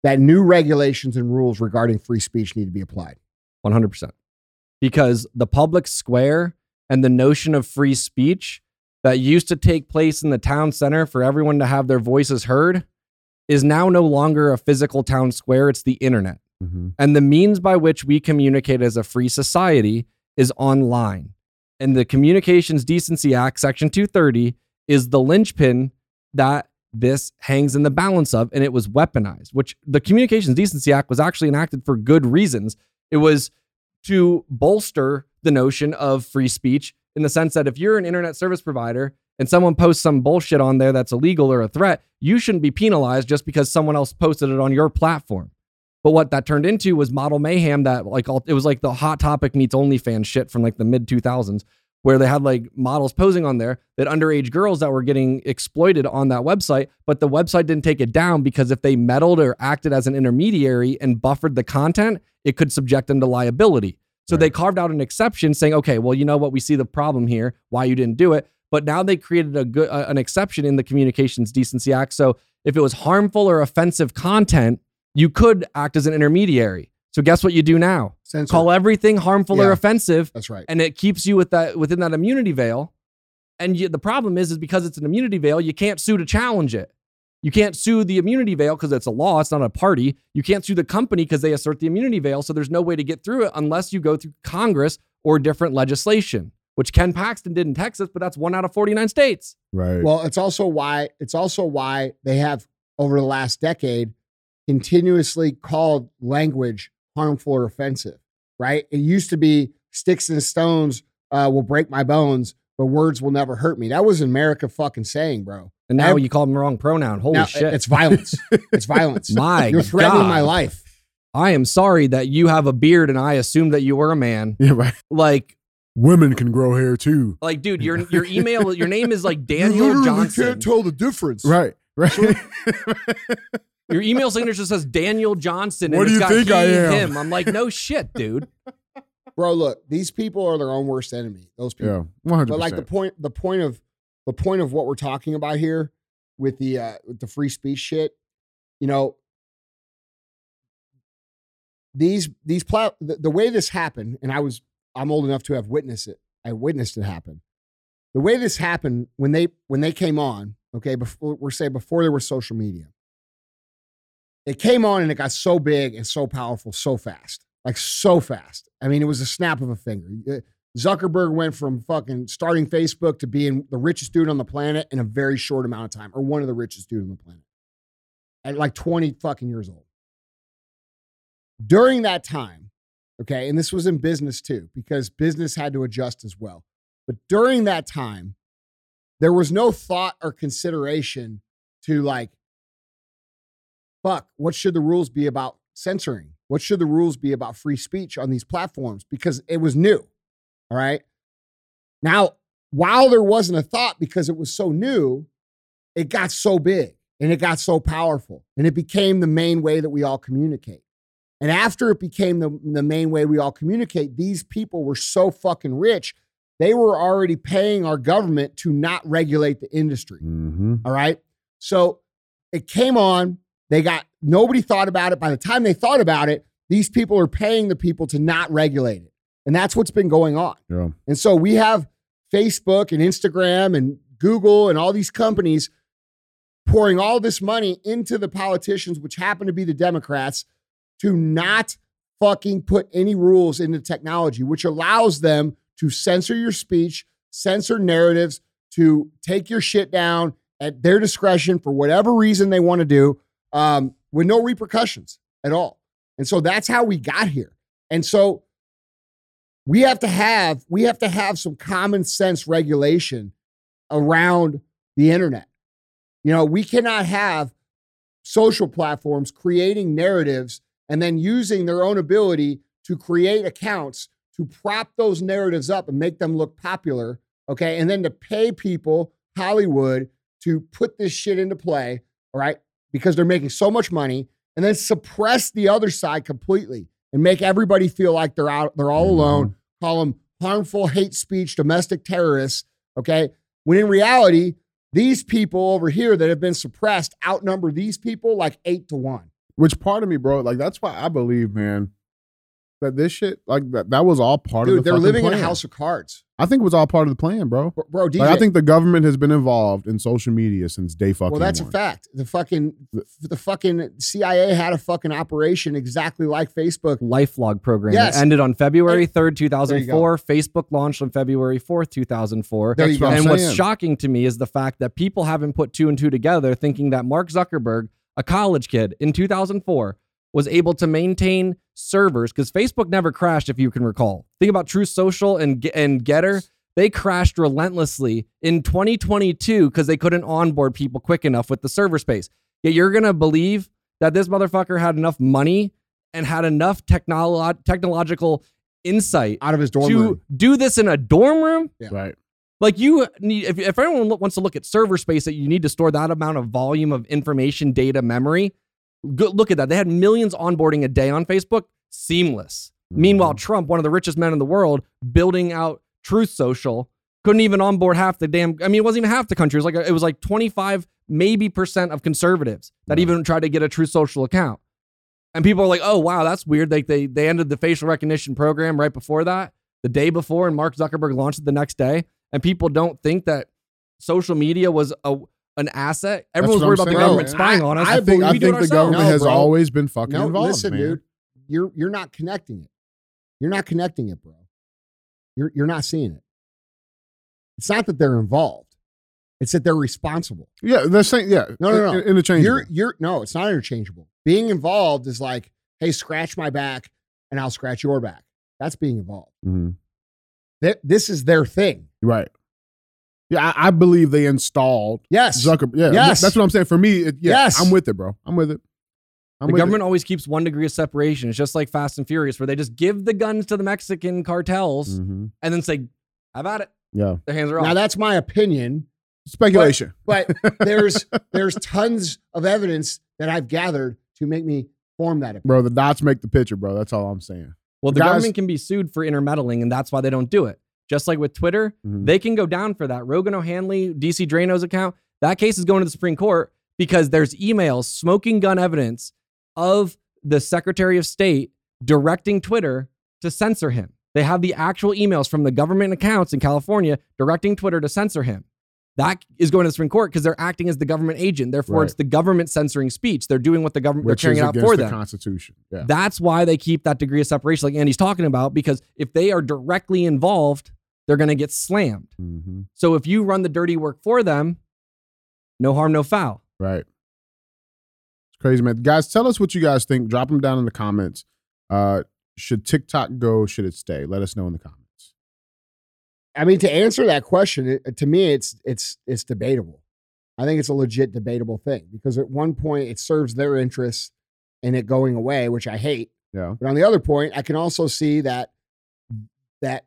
that new regulations and rules regarding free speech need to be applied. 100%. Because the public square and the notion of free speech that used to take place in the town center for everyone to have their voices heard is now no longer a physical town square, it's the internet. Mm-hmm. And the means by which we communicate as a free society is online. And the Communications Decency Act, Section 230, is the linchpin that this hangs in the balance of, and it was weaponized, which the Communications Decency Act was actually enacted for good reasons. It was to bolster the notion of free speech in the sense that if you're an internet service provider and someone posts some bullshit on there that's illegal or a threat, you shouldn't be penalized just because someone else posted it on your platform. But what that turned into was model mayhem that like all, it was like the hot topic meets OnlyFans shit from like the mid 2000s where they had like models posing on there that underage girls that were getting exploited on that website, but the website didn't take it down because if they meddled or acted as an intermediary and buffered the content, it could subject them to liability. So they carved out an exception saying, okay, well, you know what? We see the problem here, why you didn't do it. But now they created a good uh, an exception in the Communications Decency Act. So if it was harmful or offensive content, you could act as an intermediary. So guess what you do now? Censor. Call everything harmful or offensive That's right. and it keeps you with that within that immunity veil. And you, the problem is, is because it's an immunity veil, you can't sue to challenge it. You can't sue the immunity veil because it's a law, it's not a party. You can't sue the company because they assert the immunity veil. So there's no way to get through it unless you go through Congress or different legislation, which Ken Paxton did in Texas, but that's one out of 49 states. Right. Well, it's also why it's also why they have over the last decade continuously called language harmful or offensive. Right? It used to be sticks and stones uh, will break my bones, but words will never hurt me. That was America fucking saying, bro. And now Ev- you call them the wrong pronoun. Holy Now, shit. It's violence. (laughs) it's violence. My You're threatening God. my life. I am sorry that you have a beard and I assumed that you were a man. yeah, right. Like, Women can grow hair too. like, dude, your your email, your name is like (laughs) Daniel Johnson. You can't tell the difference. Right. Right. (laughs) Your email signature says Daniel Johnson. What and do it's you got think he, I am? Him. I'm like, no shit, dude. (laughs) Bro, look, these people are their own worst enemy. Those people. yeah. One hundred but like the point the point of the point of what we're talking about here with the uh with the free speech shit you know these these plat the, the way this happened and i was i'm old enough to have witnessed it i witnessed it happen the way this happened when they when they came on okay before we're saying before there was social media it came on and it got so big and so powerful so fast like so fast i mean it was a snap of a finger Uh, Zuckerberg went from fucking starting Facebook to being the richest dude on the planet in a very short amount of time, or one of the richest dude on the planet at like 20 fucking years old. During that time, okay, and this was in business too, because business had to adjust as well. But during that time, there was no thought or consideration to like, fuck, what should the rules be about censoring? What should the rules be about free speech on these platforms? Because it was new. All right. Now, while there wasn't a thought because it was so new, it got so big and it got so powerful and it became the main way that we all communicate. And after it became the, the main way we all communicate, these people were so fucking rich, they were already paying our government to not regulate the industry. Mm-hmm. All right. So it came on. They got nobody thought about it. By the time they thought about it, these people are paying the people to not regulate it. And that's what's been going on. Yeah. And so we have Facebook and Instagram and Google and all these companies pouring all this money into the politicians, which happen to be the Democrats, to not fucking put any rules into technology, which allows them to censor your speech, censor narratives, to take your shit down at their discretion for whatever reason they want to do, um, with no repercussions at all. And so that's how we got here. And so we have to have we have to have some common sense regulation around the internet. You know, we cannot have social platforms creating narratives and then using their own ability to create accounts to prop those narratives up and make them look popular, okay? And then to pay people, Hollywood, to put this shit into play, all right? Because they're making so much money and then suppress the other side completely and make everybody feel like they're out, they're all mm-hmm. alone, call them harmful hate speech, domestic terrorists, okay? When in reality, these people over here that have been suppressed outnumber these people like eight to one. Which part of me, bro, like that's why I believe, man, that this shit, like that, that was all part Dude, of the plan. they're fucking living in a house of cards. I think it was all part of the plan, bro. Bro, bro DJ. Like, I think the government has been involved in social media since day fucking. well, that's one. a fact. The fucking the fucking CIA had a fucking operation exactly like Facebook. LifeLog program. Yes. It ended on February 3rd, 2004. Facebook launched on February 4th, 2004. There you That's go. what I'm and what's shocking to me is the fact that people haven't put two and two together, thinking that Mark Zuckerberg, a college kid in 2004, was able to maintain servers because Facebook never crashed, if you can recall. Think about Truth Social and and Gettr. They crashed relentlessly in 2022 because they couldn't onboard people quick enough with the server space. Yet you're gonna believe that this motherfucker had enough money and had enough technolo- technological insight Out of his dorm room to room. do this in a dorm room right. like you need if, if anyone wants to look at server space that you need to store that amount of volume of information data memory go, look at that. They had millions onboarding a day on facebook. Seamless. Meanwhile mm-hmm. trump one of the richest men in the world building out truth social couldn't even onboard half the damn i mean it wasn't even half the country. It was like it was like 25 maybe percent of conservatives that Yeah. even tried to get a truth social account. And people are like oh wow that's weird. Like they they ended the facial recognition program right before that the day before and mark zuckerberg launched it the next day. And people don't think that social media was a an asset. Everyone's worried I'm about the government No, spying on us. I I think, I we think the government No, has bro. always been fucking No, involved, listen, man. dude. You're you're not connecting it. You're not connecting it, bro. You're you're not seeing it. It's not that they're involved. It's that they're responsible. Yeah, they're saying yeah. No, no, no. in- Interchangeable. You're you're no, it's not interchangeable. Being involved is like, hey, scratch my back and I'll scratch your back. That's being involved. Mhm. Th- This is their thing. right. Yeah, I, I believe they installed Yes. Zuckerberg. Yeah, Yes. that's what I'm saying. For me, it, yeah, Yes. I'm with it, bro. I'm with it. I'm the with government always keeps one degree of separation. It's just like Fast and Furious, where they just give the guns to the Mexican cartels It. Mhm. and then say, "Have at it." Yeah, Their hands are off. Now that's my opinion, speculation. but (laughs) there's there's tons of evidence that I've gathered to make me form that opinion. bro, the dots make the picture, bro. That's all I'm saying. well, the guys- government can be sued for intermeddling, and that's why they don't do it. Just like with Twitter, Mhm. they can go down for that. Rogan O'Handley, DC Draino's account, that case is going to the Supreme Court because there's emails, smoking gun evidence of the Secretary of State directing Twitter to censor him. They have the actual emails from the government accounts in California directing Twitter to censor him. That is going to the Supreme Court because they're acting as the government agent. Therefore, Right. it's the government censoring speech. They're doing what the government Which they're carrying out for the them. Constitution. Yeah. That's why they keep that degree of separation, like Andy's talking about, because if they are directly involved, they're going to get slammed. hmm So if you run the dirty work for them, no harm, no foul. Right. It's crazy, man. Guys, tell us what you guys think. Drop them down in the comments. Uh, should TikTok go? Should it stay? Let us know in the comments. I mean, to answer that question, it, to me, it's it's it's debatable. I think it's a legit debatable thing because at one point it serves their interests in it going away, which I hate. Yeah. But on the other point, I can also see that that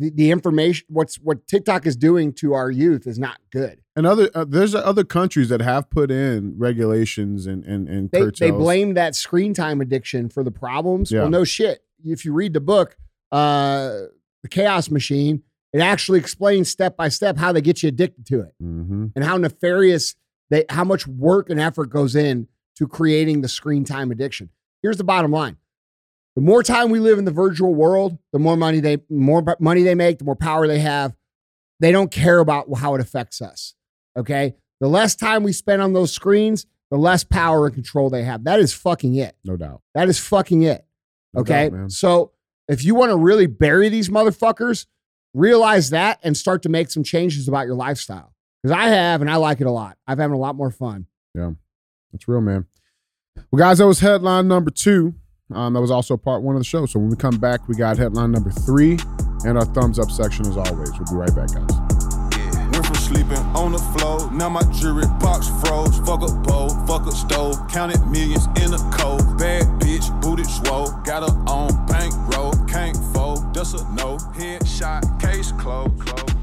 the, the information what's what TikTok is doing to our youth is not good. And other uh, there's other countries that have put in regulations and and and They they blame that screen time addiction for the problems. Yeah. Well, no shit. If you read the book, uh, the Chaos Machine, it actually explains step by step how they get you addicted to it. hmm and how nefarious they how much work and effort goes in to creating the screen time addiction. Here's the bottom line. The more time we live in the virtual world, the more money they more money they make, the more power they have. They don't care about how it affects us. Okay? The less time we spend on those screens, the less power and control they have. That is fucking it. No doubt. That is fucking it. No Okay. doubt, so if you want to really bury these motherfuckers, realize that and start to make some changes about your lifestyle. Because I have, and I like it a lot. I've having a lot more fun. Yeah, that's real, man. Well, guys, that was headline number two. Um, that was also part one of the show. So when we come back, we got headline number three and our thumbs up section as always. We'll be right back, guys. Sleeping on the floor, now my jewelry box froze. Fuck a bowl, fuck a stove, counted millions in a cold. Bad bitch, booted swole, got her on bankroll, can't fold, just a no. Headshot, case closed. closed.